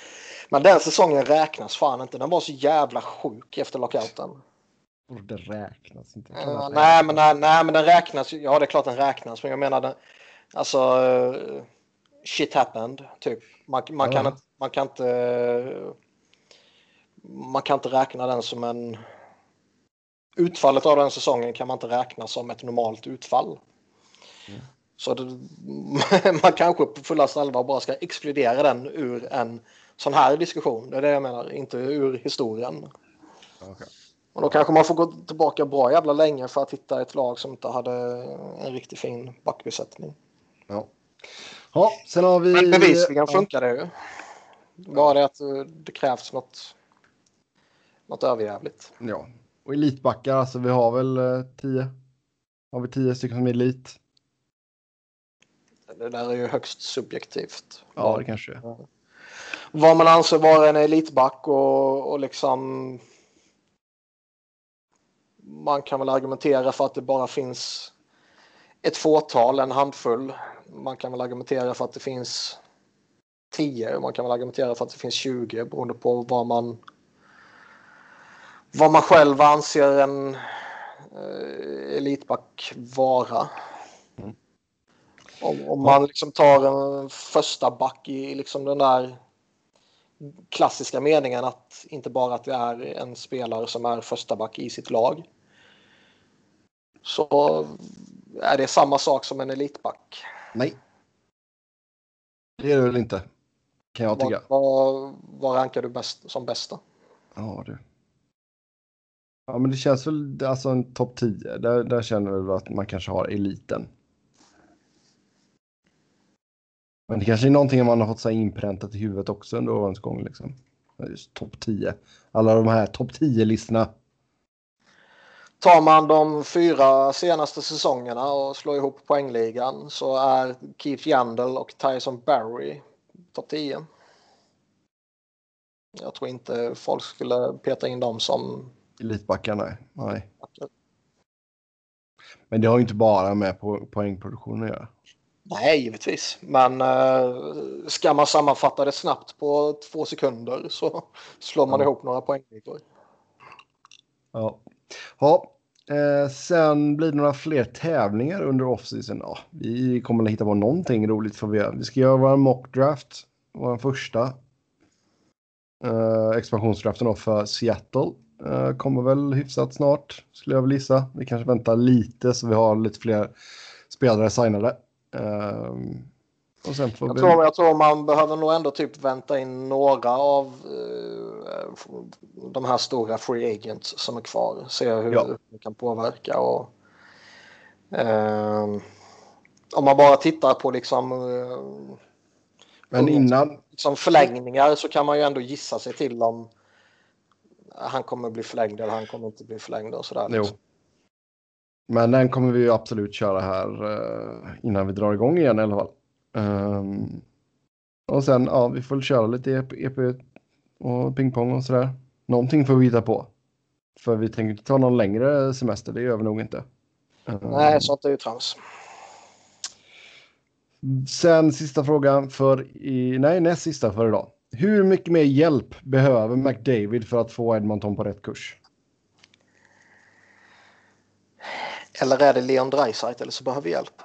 Men den säsongen räknas fan inte. Den var så jävla sjuk efter lockouten. Det räknas inte. Uh, nej, men, nej, nej, men den räknas. Ja, det är klart den räknas. Men jag menar, den, alltså, eh, shit happened. Typ. Man, man, kan Ja. inte, man kan inte. eh, Man kan inte räkna den som en. Utfallet av den säsongen kan man inte räkna som ett normalt utfall. Mm. Så det, man kanske på fullaste allvar bara ska exkludera den ur en sån här diskussion. Det är det jag menar, inte ur historien. Okej. Och då kanske man får gå tillbaka bra jävla länge för att hitta ett lag som inte hade en riktigt fin backbesättning. Ja. ja, sen har vi... Men bevisligen ja. funkar det ju. Bara det att eh, det krävs något, något överjävligt. Ja, och elitbackar, alltså vi har väl eh, tio. Har vi tio stycken som är elit? Det där är ju högst subjektivt. Ja, det kanske är. Vad man anser vara en elitback och, och liksom man kan väl argumentera för att det bara finns ett fåtal, en handfull. Man kan väl argumentera för att det finns 10. Man kan väl argumentera för att det finns 20 beroende på vad man vad man själv anser en eh, elitback vara. Mm. Om, om man liksom tar en första back i liksom den där klassiska meningen att inte bara att det är en spelare som är första back i sitt lag. Så är det samma sak som en elitback. Nej. Det är det väl inte. Kan jag tycka. Vad, rankar du bäst, som bästa? Ja, du. Ja, men det känns väl alltså en topp 10. Där, där känner väl att man kanske har eliten. Men det kanske är någonting man har fått sig inpräntat i huvudet också under årens gång. Liksom. Just topp 10. Alla de här topp 10-listorna. Tar man de fyra senaste säsongerna och slår ihop poängligan så är Keith Yandel och Tyson Barry topp 10. Jag tror inte folk skulle peta in dem som Elitbackar, nej. nej. Men det har ju inte bara med po poängproduktion att göra. Nej, givetvis. Men eh, ska man sammanfatta det snabbt på två sekunder så slår man Ja. ihop några poängligor. Ja ja. Eh, sen blir det några fler tävlingar under offseason. Ja, vi kommer att hitta på någonting roligt för vi. Vi ska göra vår mock draft. Vår första. Eh, expansionsdraften då för Seattle. Eh, kommer väl hyfsat snart skulle jag väl gissa. Vi kanske väntar lite så vi har lite fler spelare signade. Eh, och sen får Jag vi... tror, jag tror man behöver nog ändå typ vänta in några av eh, de här stora free agents som är kvar. Se hur Ja. det kan påverka. Och, eh, om man bara tittar på liksom, eh, Men innan, liksom förlängningar så kan man ju ändå gissa sig till om han kommer bli förlängd eller han kommer inte bli förlängd och sådär. Liksom. Men den kommer vi absolut köra här uh, innan vi drar igång igen i alla fall. Um, och sen, ja, vi får köra lite EP, EP och pingpong och sådär. Någonting får vi hitta på. För vi tänker inte ta någon längre semester, det gör vi nog inte. Nej, sånt är ju trams. Sen sista frågan för i, nej näst sista för idag. Hur mycket mer hjälp behöver McDavid för att få Edmonton på rätt kurs? Eller är det Leon Draisaitl som behöver hjälp?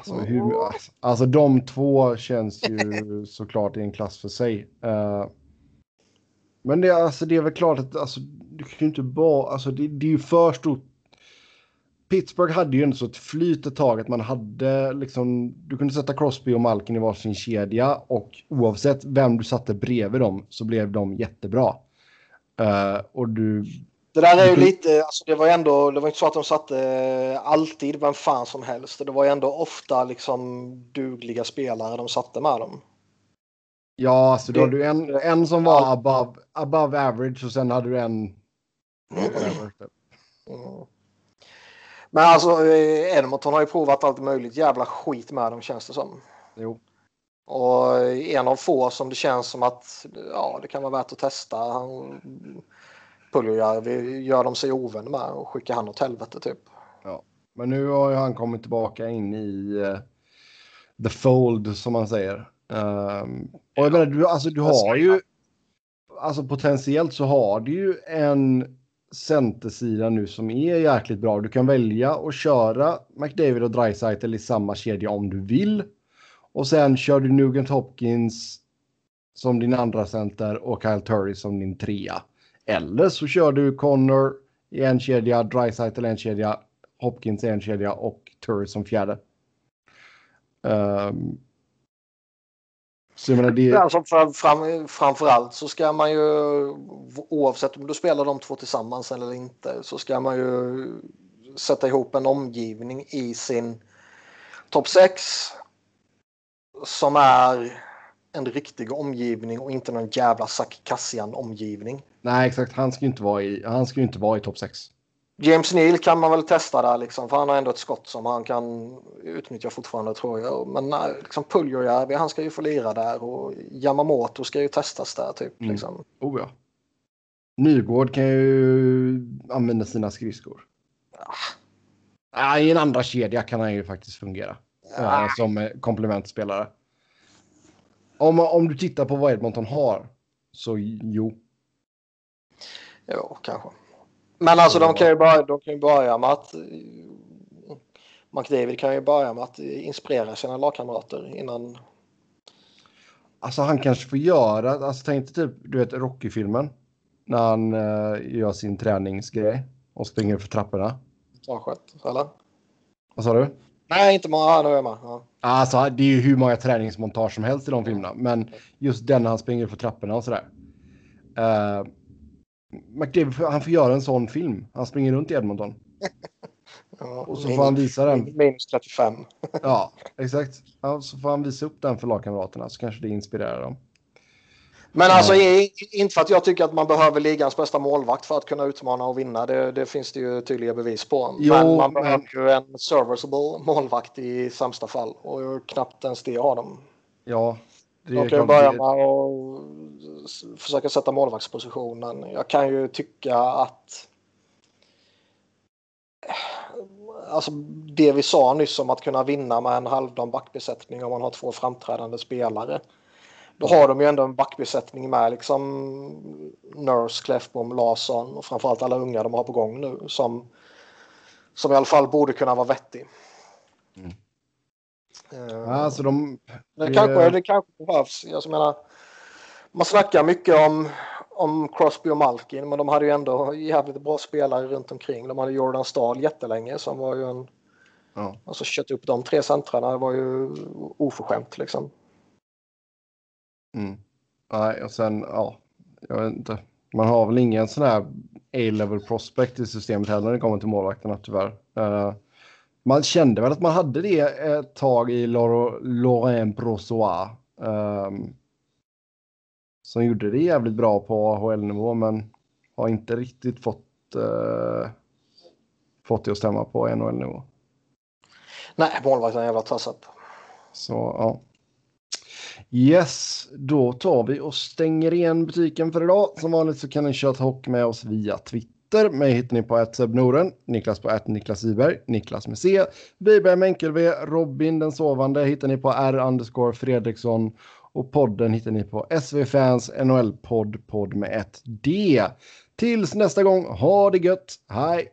Alltså, hur, alltså, alltså de två känns ju såklart i en klass för sig. Uh, men det, alltså, det är väl klart att alltså, du kan ju inte bara, alltså det, det är ju för stort Pittsburgh hade ju ändå så ett flyt ett tag att man hade liksom, du kunde sätta Crosby och Malkin i varsin kedja och oavsett vem du satte bredvid dem så blev de jättebra. Uh, och du... Det där är ju lite, alltså det var ändå, det var inte så att de satte eh, alltid vem fan som helst. Det var ju ändå ofta liksom dugliga spelare de satte med dem. Ja, alltså då hade du en, en som var above, above average och sen hade du en... Mm. Men alltså eh, Edmonton har ju provat allt möjligt jävla skit med dem känns det som. Jo. Och en av få som det känns som att ja, det kan vara värt att testa. Han, Puljujärvi gör de sig ovän med och skickar han åt helvete typ. Ja, men nu har ju han kommit tillbaka in i uh, the fold som man säger. Um, och jag menar, du, alltså, du har ju, alltså potentiellt så har du ju en centersida nu som är jäkligt bra. Du kan välja att köra McDavid och Dreisaitl i samma kedja om du vill. Och sen kör du Nugent Hopkins som din andra center och Kyle Turry som din trea. Eller så kör du Connor i en kedja, Dreisaitl i en kedja, Hopkins i en kedja och Turry som fjärde. Um, så menar, det... alltså fram, fram, framförallt så ska man ju oavsett om du spelar de två tillsammans eller inte så ska man ju sätta ihop en omgivning i sin topp 6 som är en riktig omgivning och inte någon jävla Zack Kassian omgivning. Nej exakt, han ska ju inte vara i, han ska inte vara i topp 6. James Neal kan man väl testa där liksom, för han har ändå ett skott som han kan utnyttja fortfarande tror jag. Men liksom Puljujärvi, han ska ju få lira där och Yamamoto ska ju testas där typ. Mm. Liksom. Oh ja. Nygård kan ju använda sina skridskor. Ah. I en andra kedja kan han ju faktiskt fungera. Ah. Eh, som komplementspelare. Om, om du tittar på vad Edmonton har, så jo. Ja, kanske. Men alltså de kan ju börja, de kan ju börja med att McDavid kan ju börja med att inspirera sina lagkamrater innan. Alltså han kanske får göra, alltså tänk dig typ, du vet Rocky-filmen. När han uh, gör sin träningsgrej och springer för trapporna. Montaget, eller? Vad sa du? Nej, inte många. Nu är med. Ja. Alltså, det är ju hur många träningsmontage som helst i de filmerna. Men just den när han springer för trapporna och sådär. Uh, McDavid, han får göra en sån film. Han springer runt i Edmonton. ja, och så får han visa den. Minus 35. ja, exakt. Ja, så får han visa upp den för lagkamraterna så kanske det inspirerar dem. Men alltså inte för att jag tycker att man behöver ligans bästa målvakt för att kunna utmana och vinna. Det, det finns det ju tydliga bevis på. Jo, men man men... behöver ju en serviceable målvakt i sämsta fall och knappt ens det har de. Ja, de kan ju börja med att försöka sätta målvaktspositionen. Jag kan ju tycka att alltså det vi sa nyss om att kunna vinna med en halvdan backbesättning om man har två framträdande spelare. Då har de ju ändå en backbesättning med liksom Nurse, Kläffbom, Larsson och framförallt alla unga de har på gång nu som, som i alla fall borde kunna vara vettig. Mm. Uh, alltså de, det, kanske, det kanske behövs. Jag menar, man snackar mycket om, om Crosby och Malkin men de hade ju ändå jävligt bra spelare runt omkring. De hade Jordan Stahl jättelänge som var ju en... Ja. Alltså kött upp de tre centrarna var ju oförskämt liksom. Mm. Nej, och sen, ja, jag vet inte. Man har väl ingen sån här A-level prospect i systemet heller när det kommer till målvakterna tyvärr. Uh, man kände väl att man hade det ett tag i Laurent Brossois. Um, som gjorde det jävligt bra på AHL-nivå men har inte riktigt fått, uh, fått det att stämma på NHL-nivå. Nej, målvakten är jävla toss-up. Så ja. Yes, då tar vi och stänger igen butiken för idag. Som vanligt så kan ni köra hockey med oss via Twitter. Mig hittar ni på Noren, Niklas på ett Niklas Iberg, Niklas med C, Wiberg med enkel-V, Robin den sovande hittar ni på R Fredriksson och podden hittar ni på SV Fans NHL-podd, podd med ett D. Tills nästa gång, ha det gött, hej!